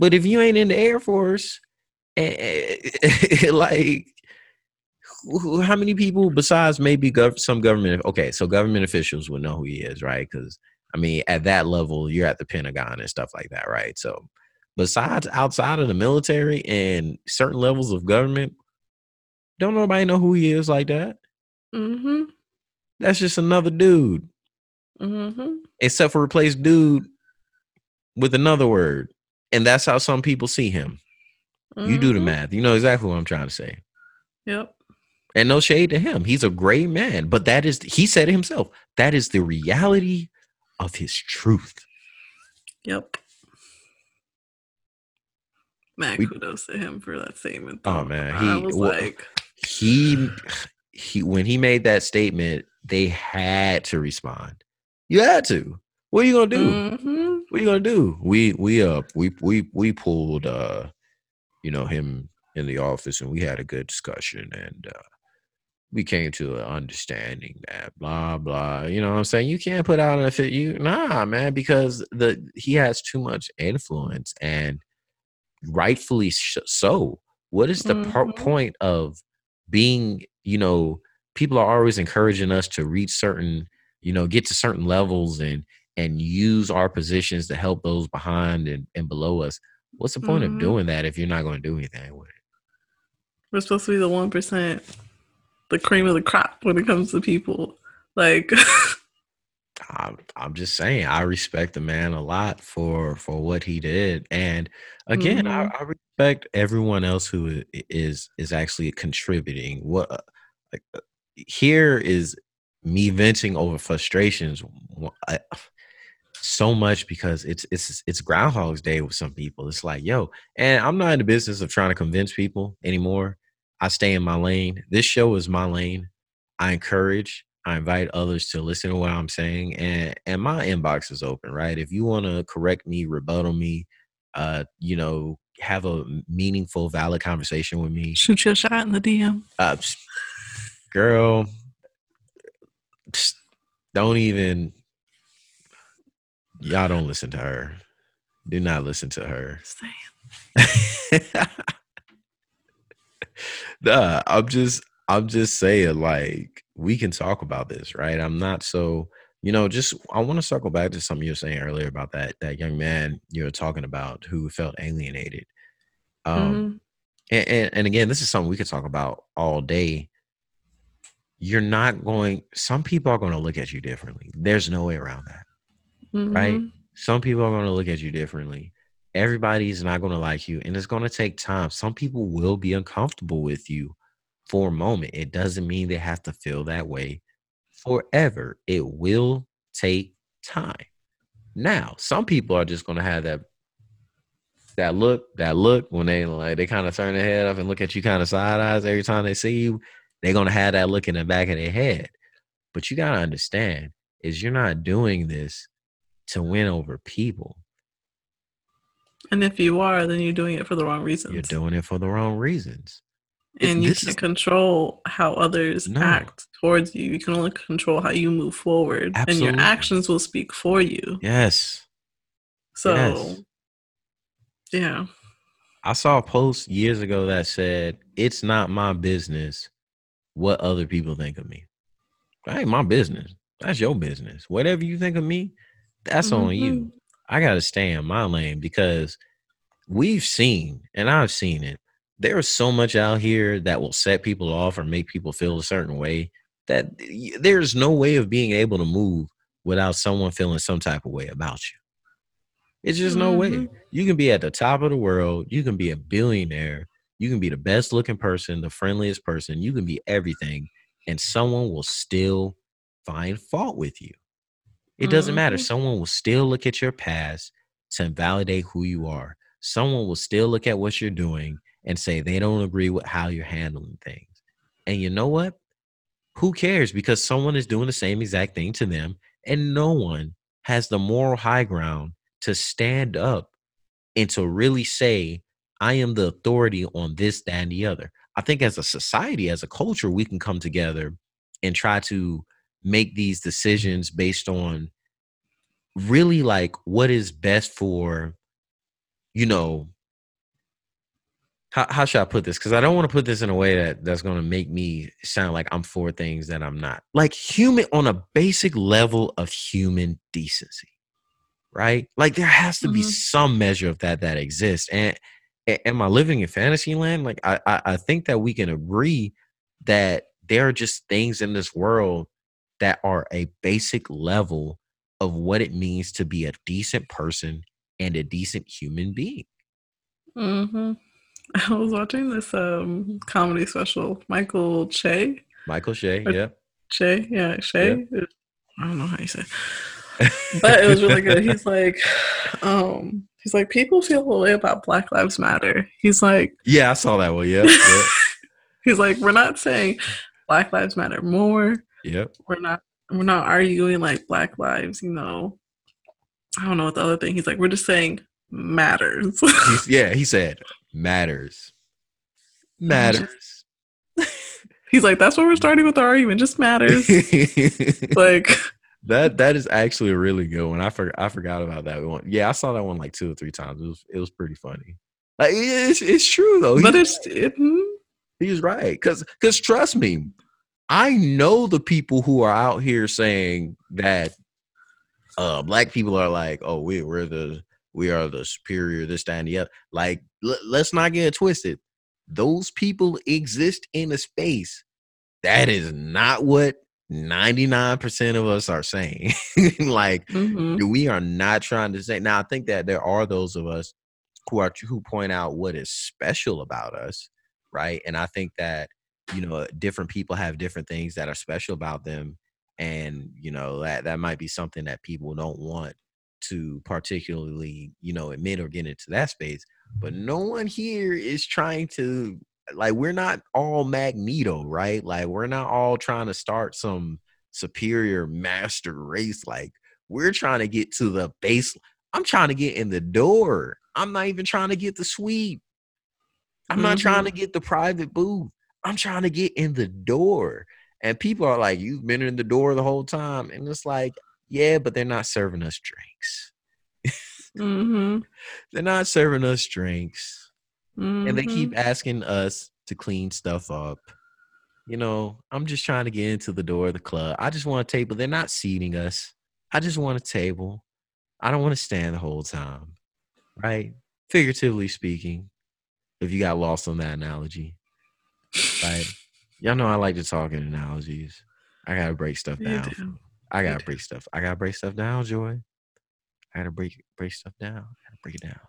But if you ain't in the Air Force, eh, like who- who- how many people besides maybe gov- some government okay so government officials would know who he is right? Because i mean at that level you're at the pentagon and stuff like that right? So besides outside of the military and certain levels of government don't nobody know who he is like that. Mm-hmm. that's just another dude. Mm-hmm. except for replace dude with another word and that's how some people see him you do the Mhm. math you know exactly what i'm trying to say Yep. And no shade to him. He's a great man. But that is, he said it himself, that is the reality of his truth. Yep. Mad We- kudos to him for that statement. Oh, though. man, I he- was well, like, He, he, when he made that statement, they had to respond. You had to. What are you gonna do? mm-hmm. What are you gonna do? We, we, uh, we, we, we pulled, uh, you know, him in the office and we had a good discussion and, uh, we came to an understanding that blah blah. You know what I'm saying? You can't put out a fit. You nah, man, because the he has too much influence and rightfully sh- so. What is the par- Mhm. point of being? You know, people are always encouraging us to reach certain, you know, get to certain levels and and use our positions to help those behind and, and below us. What's the point Mhm. of doing that if you're not going to do anything with it? We're supposed to be the one percent, the cream of the crop when it comes to people. Like, I'm, I'm just saying I respect the man a lot for for what he did, and again, I, I respect everyone else who is is actually contributing. What uh, like uh, here is me venting over frustrations I- so much because it's it's it's Groundhog's Day with some people. It's like yo, and I'm not in the business of trying to convince people anymore. I stay in my lane. This show is my lane. I encourage. I invite others to listen to what I'm saying, and and my inbox is open, right? If you want to correct me, rebuttal me, uh, you know, have a meaningful, valid conversation with me, Shoot your shot in the DM. uh, girl, don't even. Y'all don't listen to her. Do not listen to her. Nah, I'm just I'm just saying like we can talk about this, right? I'm not so you know, just I want to circle back to something you were saying earlier about that that young man you were talking about who felt alienated. Um Mhm. and, and, and again, this is something we could talk about all day. You're not going some people are going to look at you differently. There's no way around that. Right? Mhm. Some people are going to look at you differently. Everybody's not going to like you, and it's going to take time. Some people will be uncomfortable with you for a moment. It doesn't mean they have to feel that way forever. It will take time. Now, some people are just going to have that that look, that look when they like they kind of turn their head up and look at you kind of side eyes every time they see you. They're going to have that look in the back of their head. But you got to understand is you're not doing this to win over people. And if you are, then you're doing it for the wrong reasons. You're doing it for the wrong reasons. And you can't is- control how others No. act towards you. You can only control how you move forward, and your actions will speak for you. Yes. So, Yes. yeah, I saw a post years ago that said, It's not my business what other people think of me. That ain't my business. That's your business. Whatever you think of me, that's on you. Mhm. I got to stay in my lane because we've seen, and I've seen it, there is so much out here that will set people off or make people feel a certain way that there's no way of being able to move without someone feeling some type of way about you. It's just no way. Mhm. You can be at the top of the world, you can be a billionaire, you can be the best looking person, the friendliest person, you can be everything, and someone will still find fault with you. It doesn't matter. Mhm. Someone will still look at your past to validate who you are. Someone will still look at what you're doing and say they don't agree with how you're handling things. And you know what? Who cares? Because someone is doing the same exact thing to them, and no one has the moral high ground to stand up and to really say, I am the authority on this, that, and the other. I think as a society, as a culture, we can come together and try to make these decisions based on really like what is best for, you know, how, how should I put this? Because I don't want to put this in a way that that's going to make me sound like I'm for things that I'm not. Like human on a basic level of human decency, right? Like there has to be Mhm. some measure of that that exists. And am I living in fantasy land? Like I, I, I think that we can agree that there are just things in this world that are a basic level of what it means to be a decent person and a decent human being. Mhm. I was watching this um comedy special. Michael Che, Michael Uh, yeah. Che, yeah, Che. I don't know how you say. it. but it was really good. He's like, um, he's like, people feel a way about Black Lives Matter. He's like, yeah, I saw that one. Yeah. yep, he's like, we're not saying Black Lives Matter more. Yep. We're not, we're not arguing like Black Lives. You know, I don't know what the other thing. He's like, we're just saying matters. Yeah, he said matters, matters. he's like, that's what we're starting with the argument. Just matters. like, that that is actually a really good one. I forgot I forgot about that one. Yeah, I saw that one like two or three times. It was it was pretty funny. Like it's it's true though. but He's, it's it, mm, he's right. Cause cause trust me, I know the people who are out here saying that uh black people are like, oh, we we're the we are the superior, this, that, and the other. Like, l- let's not get it twisted. Those people exist in a space. That is not what 99% of us are saying. like, mhm. we are not trying to say now i think that there are those of us who are who point out what is special about us right and i think that you know different people have different things that are special about them and you know that that might be something that people don't want to particularly you know admit or get into that space but no one here is trying to like we're not all magneto right like we're not all trying to start some superior master race. Like we're trying to get to the base. I'm trying to get in the door. I'm not even trying to get the suite. I'm not trying mm-hmm. to get the private booth. I'm trying to get in the door. And people are like, You've been in the door the whole time. And it's like, Yeah, but they're not serving us drinks. Mm-hmm. They're not serving us drinks. And they Mm-hmm. keep asking us to clean stuff up. You know, I'm just trying to get into the door of the club. I just want a table. They're not seating us. I just want a table. I don't want to stand the whole time. Right? Figuratively speaking, if you got lost on that analogy. Right? Y'all know I like to talk in analogies. I gotta break stuff down. do. I gotta do. break stuff. I gotta break stuff down, Joy. I gotta break break stuff down. I gotta break it down.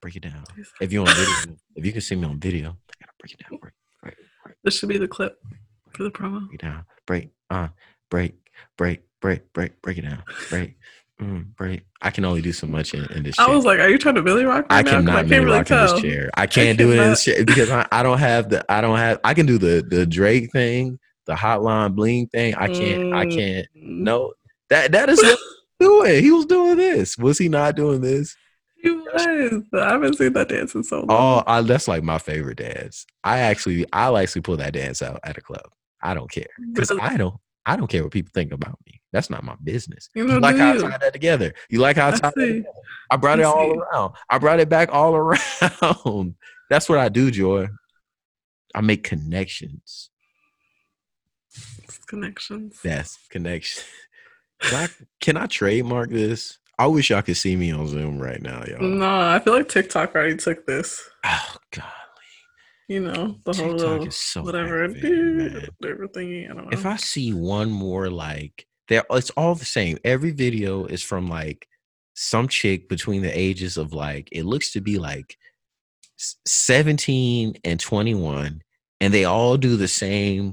Break it down. If you on video, if you can see me on video, I gotta break it down. Break, break, break, This should be the clip for the promo. break it down. Break, uh, break, break, break, break, break it down. Break, mm, break. I can only do so much in, in this. Chair. I was like, "Are you trying to Milly Rock?" I cannot I can't really rocking tell. this chair. I can't do it in this chair because I, I don't have the I don't have I can do the the Drake thing, the hotline bling thing. I can't I Mm. can't no that that is what he was doing. He was doing this. Was he not doing this? He was. I haven't seen that dance in so long. Oh, I, that's like my favorite dance. I actually I'll actually pull that dance out at a club. I don't care because I don't I don't care what people think about me. That's not my business. You You like how I tied that together? You like how I I tied together? I brought it all around. I brought it back all around. That's what I do, Joy. I make connections. It's connections. That's connection. Can I, can I trademark this? I wish y'all could see me on Zoom right now, y'all. No, I feel like TikTok already took this. Oh God, You know, the whole TikTok little is so whatever, man. I don't know. if I see one more like there, it's all the same. Every video is from like some chick between the ages of like it looks to be like 17 and 21 and they all do the same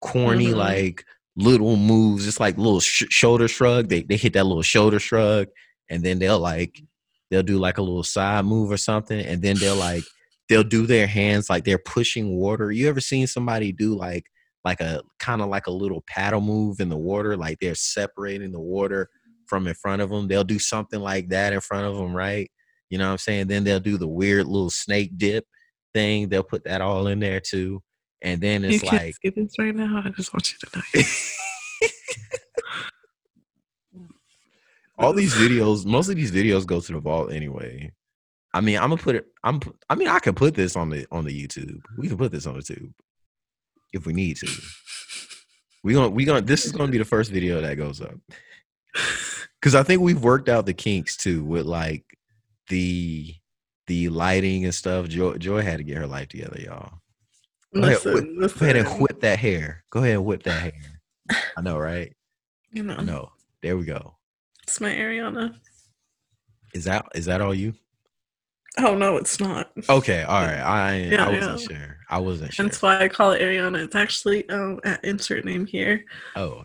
corny Mhm. like little moves it's like little sh- shoulder shrug they, they hit that little shoulder shrug and then they'll like they'll do like a little side move or something and then they'll like they'll do their hands like they're pushing water you ever seen somebody do like like a kind of like a little paddle move in the water like they're separating the water from in front of them they'll do something like that in front of them right you know what i'm saying then they'll do the weird little snake dip thing they'll put that all in there too and then you it's can't like see this right now. I just want you to know. all these videos most of these videos go to the vault anyway i mean i'm gonna put it i'm i mean i can put this on the on the youtube. We can put this on the tube if we need to. We gonna we gonna this is gonna be the first video that goes up. Because i think we've worked out the kinks too with like the the lighting and stuff. Joy joy had to get her life together y'all. Go ahead, whip- listen. go ahead and whip that hair. Go ahead and whip that hair. I know right? You know, i know. There we go. It's my Ariana. is that is that all you Oh no, it's not. Okay, all right. I Yeah, I wasn't yeah. sure. I wasn't sure. That's why I call it Ariana. It's actually um at insert name here. Oh.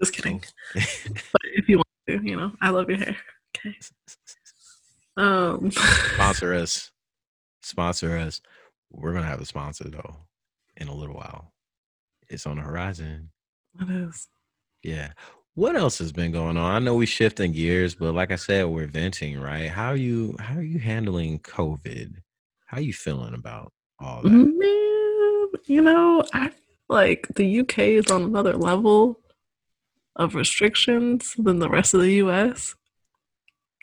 Just kidding. oh. But if you want to, you know, I love your hair. Okay. Um sponsor us. Sponsor us. We're gonna have a sponsor though in a little while. It's on the horizon. it is. Yeah. What else has been going on? I know we shifting gears, but like I said, we're venting, right? How are you how are you handling COVID? How are you feeling about all that? Man, you know, I feel like the UK is on another level of restrictions than the rest of the US.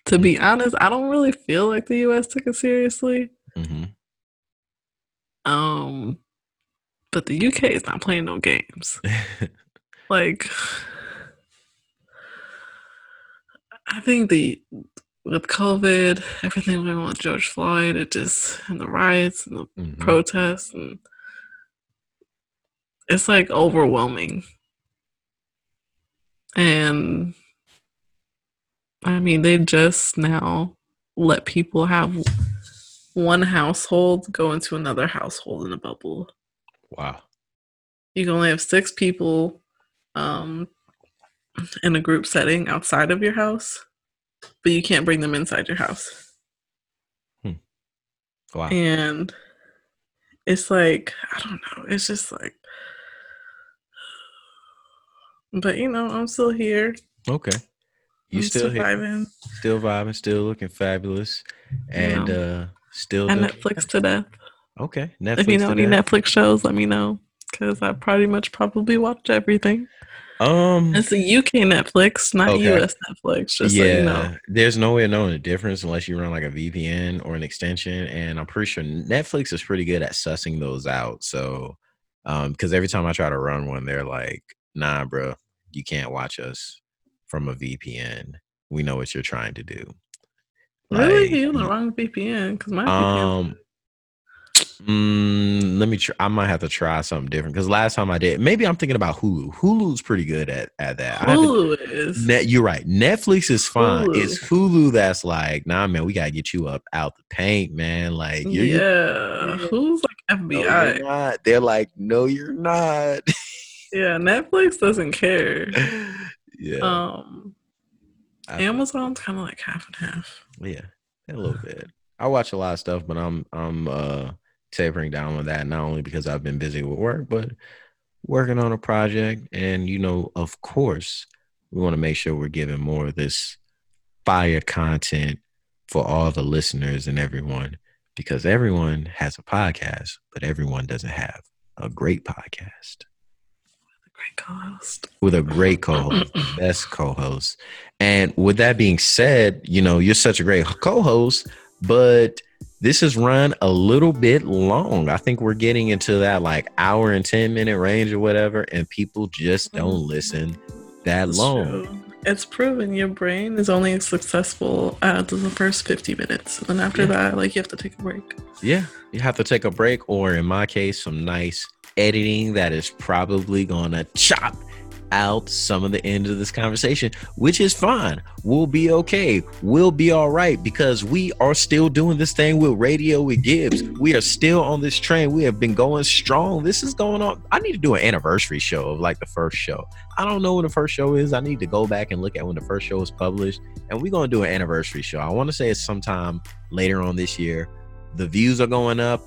To be honest, I don't really feel like the US took it seriously. hmm Um, but the UK is not playing no games. Like, I think the with COVID, everything going on with George Floyd, it just and the riots and the Mhm. protests and it's like overwhelming. And I mean, they just now let people have one household go into another household in a bubble. Wow. You can only have six people um, in a group setting outside of your house, but you can't bring them inside your house. Wow. And it's like, I don't know, it's just like, But you know, I'm still here. Okay. You I'm still here, surviving. still vibing, still looking fabulous, and uh still And Netflix to death. Okay, Netflix. if you know any. Netflix shows, let me know. Because I pretty much probably watch everything. Um, It's the UK Netflix, not Okay. US Netflix. Just yeah, so you know. there's no way of knowing the difference unless you run like a VPN or an extension. And I'm pretty sure Netflix is pretty good at sussing those out. So, um, because every time I try to run one, they're like, "Nah, bro, you can't watch us from a VPN. We know what you're trying to do." Really? Like, you the wrong VPN? Because my VPN. Mm, let me. Try, I might have to try something different because last time I did, maybe I'm thinking about Hulu. Hulu's pretty good at at that. Hulu is. Net, you're right. Netflix is fine. Hulu. It's Hulu that's like, nah, man, we gotta get you up out the paint, man. Like, you're, yeah. Who's like no, you're FBI? not. They're like, no, you're not. yeah, Netflix doesn't care. yeah, Um, I- Amazon's kind of like half and half. yeah, a little bit. I watch a lot of stuff, but I'm I'm uh tapering down on that. Not only because I've been busy with work, but working on a project, and you know, of course, we want to make sure we're giving more of this fire content for all the listeners and everyone because everyone has a podcast, but everyone doesn't have a great podcast Great co-host. with a great co-host, best co-host. And with that being said, you know, you're such a great co-host, but this has run a little bit long. I think we're getting into that like hour and 10 minute range or whatever, and people just don't mm-hmm. listen that It's long. true. It's proven your brain is only successful at the first 50 minutes. And then after Yeah. that, like you have to take a break. Yeah, you have to take a break, or in my case, some nice editing that is probably gonna chop out some of the end of this conversation, which is fine. We'll be okay. We'll be all right because we are still doing this thing with Radio with Gibbs. We are still on this train. We have been going strong. This is going on. I need to do an anniversary show of like the first show. I don't know when the first show is. I need to go back and look at when the first show was published, and we're gonna do an anniversary show. I want to say it's sometime later on this year. The views are going up,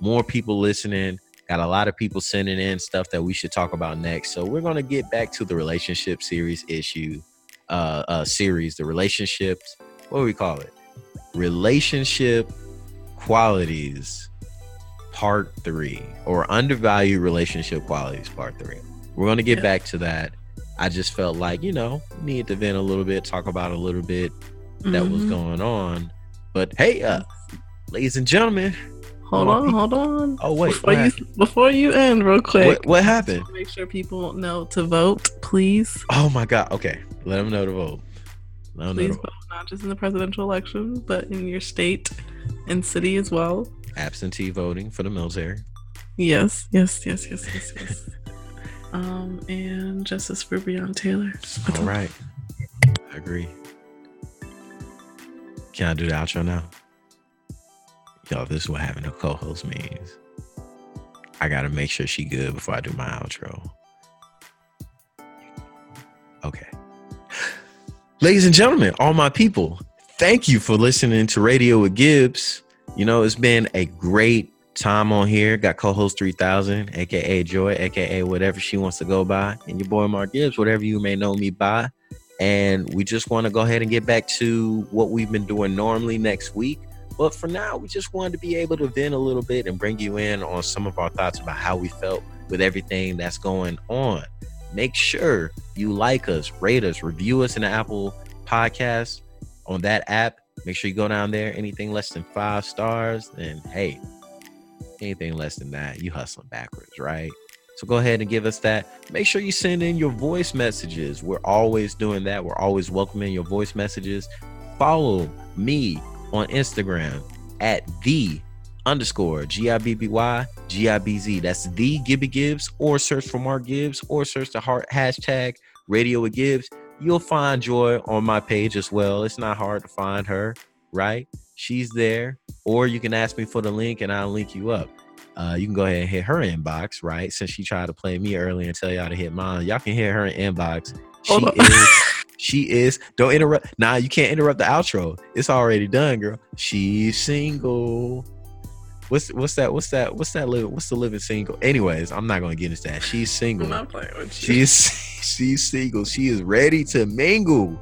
more people listening. Got a lot of people sending in stuff that we should talk about next. So we're gonna get back to the relationship series issue, uh, uh series, the relationships. What do we call it? Relationship qualities, part three, or undervalued relationship qualities, part three. We're gonna get Yeah. back to that. I just felt like you know need to vent a little bit, talk about a little bit that was Mhm. going on. But hey, uh, ladies and gentlemen, Hold on. hold on. Oh, wait, before you before you end, real quick. what, what happened? Make sure people know to vote, please. Oh my god. Okay, let them know to vote. Let them know Please to vote, vote. not just in the presidential election, but in your state and city as well. Absentee voting for the military. Yes, yes, yes, yes, yes, yes. um, and justice for Breonna Taylor. That's All right, I agree. Can I do the outro now? Yo, this is what having a co-host means. I gotta make sure she good before I do my outro. Okay. Ladies and gentlemen, all my people, thank you for listening to Radio with Gibbs. You know, it's been a great time on here. Got co-host 3000, aka Joy, aka whatever she wants to go by, and your boy Mark Gibbs, whatever you may know me by. And we just want to go ahead and get back to what we've been doing normally next week. But for now, we just wanted to be able to vent a little bit and bring you in on some of our thoughts about how we felt with everything that's going on. Make sure you like us, rate us, review us in the Apple Podcast on that app. Make sure you go down there. Anything less than five stars, and hey, anything less than that, you hustling backwards, right? So go ahead and give us that. Make sure you send in your voice messages. We're always doing that. We're always welcoming your voice messages. Follow me on Instagram at the underscore G I B B Y G I B Z. That's the Gibby Gibbs, or search for Mark Gibbs, or search the heart hashtag Radio with Gibbs. You'll find Joy on my page as well. It's not hard to find her, right? She's there. Or you can ask me for the link and I'll link you up. Uh, you can go ahead and hit her inbox, right? Since she tried to play me earlier and tell y'all to hit mine, y'all can hit her inbox. She is, she is. Don't interrupt. Nah, you can't interrupt the outro. It's already done, girl. She's single. What's what's that? What's that? What's that? Live, what's the living single? Anyways, I'm not gonna get into that. She's single. I'm not playing with you. She's she's single. She is ready to mingle.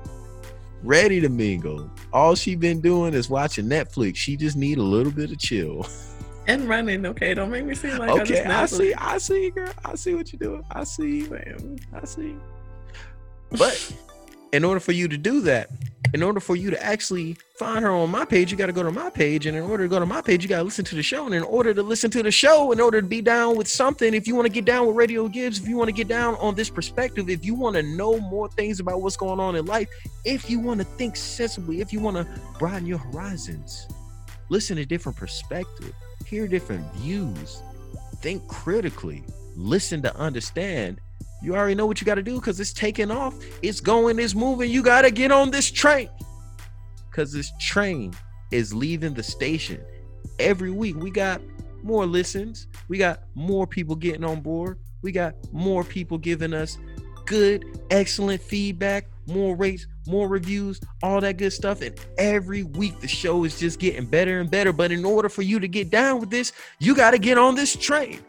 Ready to mingle. All she been doing is watching Netflix. She just need a little bit of chill. and running. Okay, don't make me seem like okay, I I see. I see, girl. I see what you're doing. I see. Damn. I see. But in order for you to do that, in order for you to actually find her on my page, you got to go to my page. And in order to go to my page, you got to listen to the show. And in order to listen to the show, in order to be down with something, if you want to get down with Radio Gibbs, if you want to get down on this perspective, if you want to know more things about what's going on in life, if you want to think sensibly, if you want to broaden your horizons, listen to different perspective, hear different views, think critically, listen to understand. You already know what you got to do because it's taking off. It's going, it's moving. You got to get on this train because this train is leaving the station every week. We got more listens. We got more people getting on board. We got more people giving us good, excellent feedback, more rates, more reviews, all that good stuff. And every week the show is just getting better and better. But in order for you to get down with this, you got to get on this train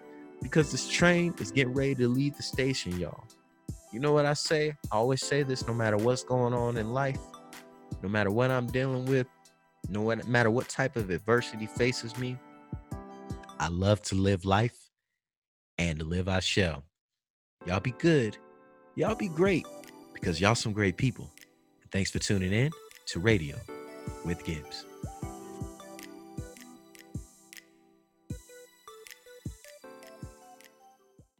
because this train is getting ready to leave the station, y'all. You know what I say? I always say this no matter what's going on in life, no matter what I'm dealing with, no matter what type of adversity faces me, I love to live life and to live I shall. Y'all be good. Y'all be great because y'all some great people. Thanks for tuning in to Radio with Gibbs.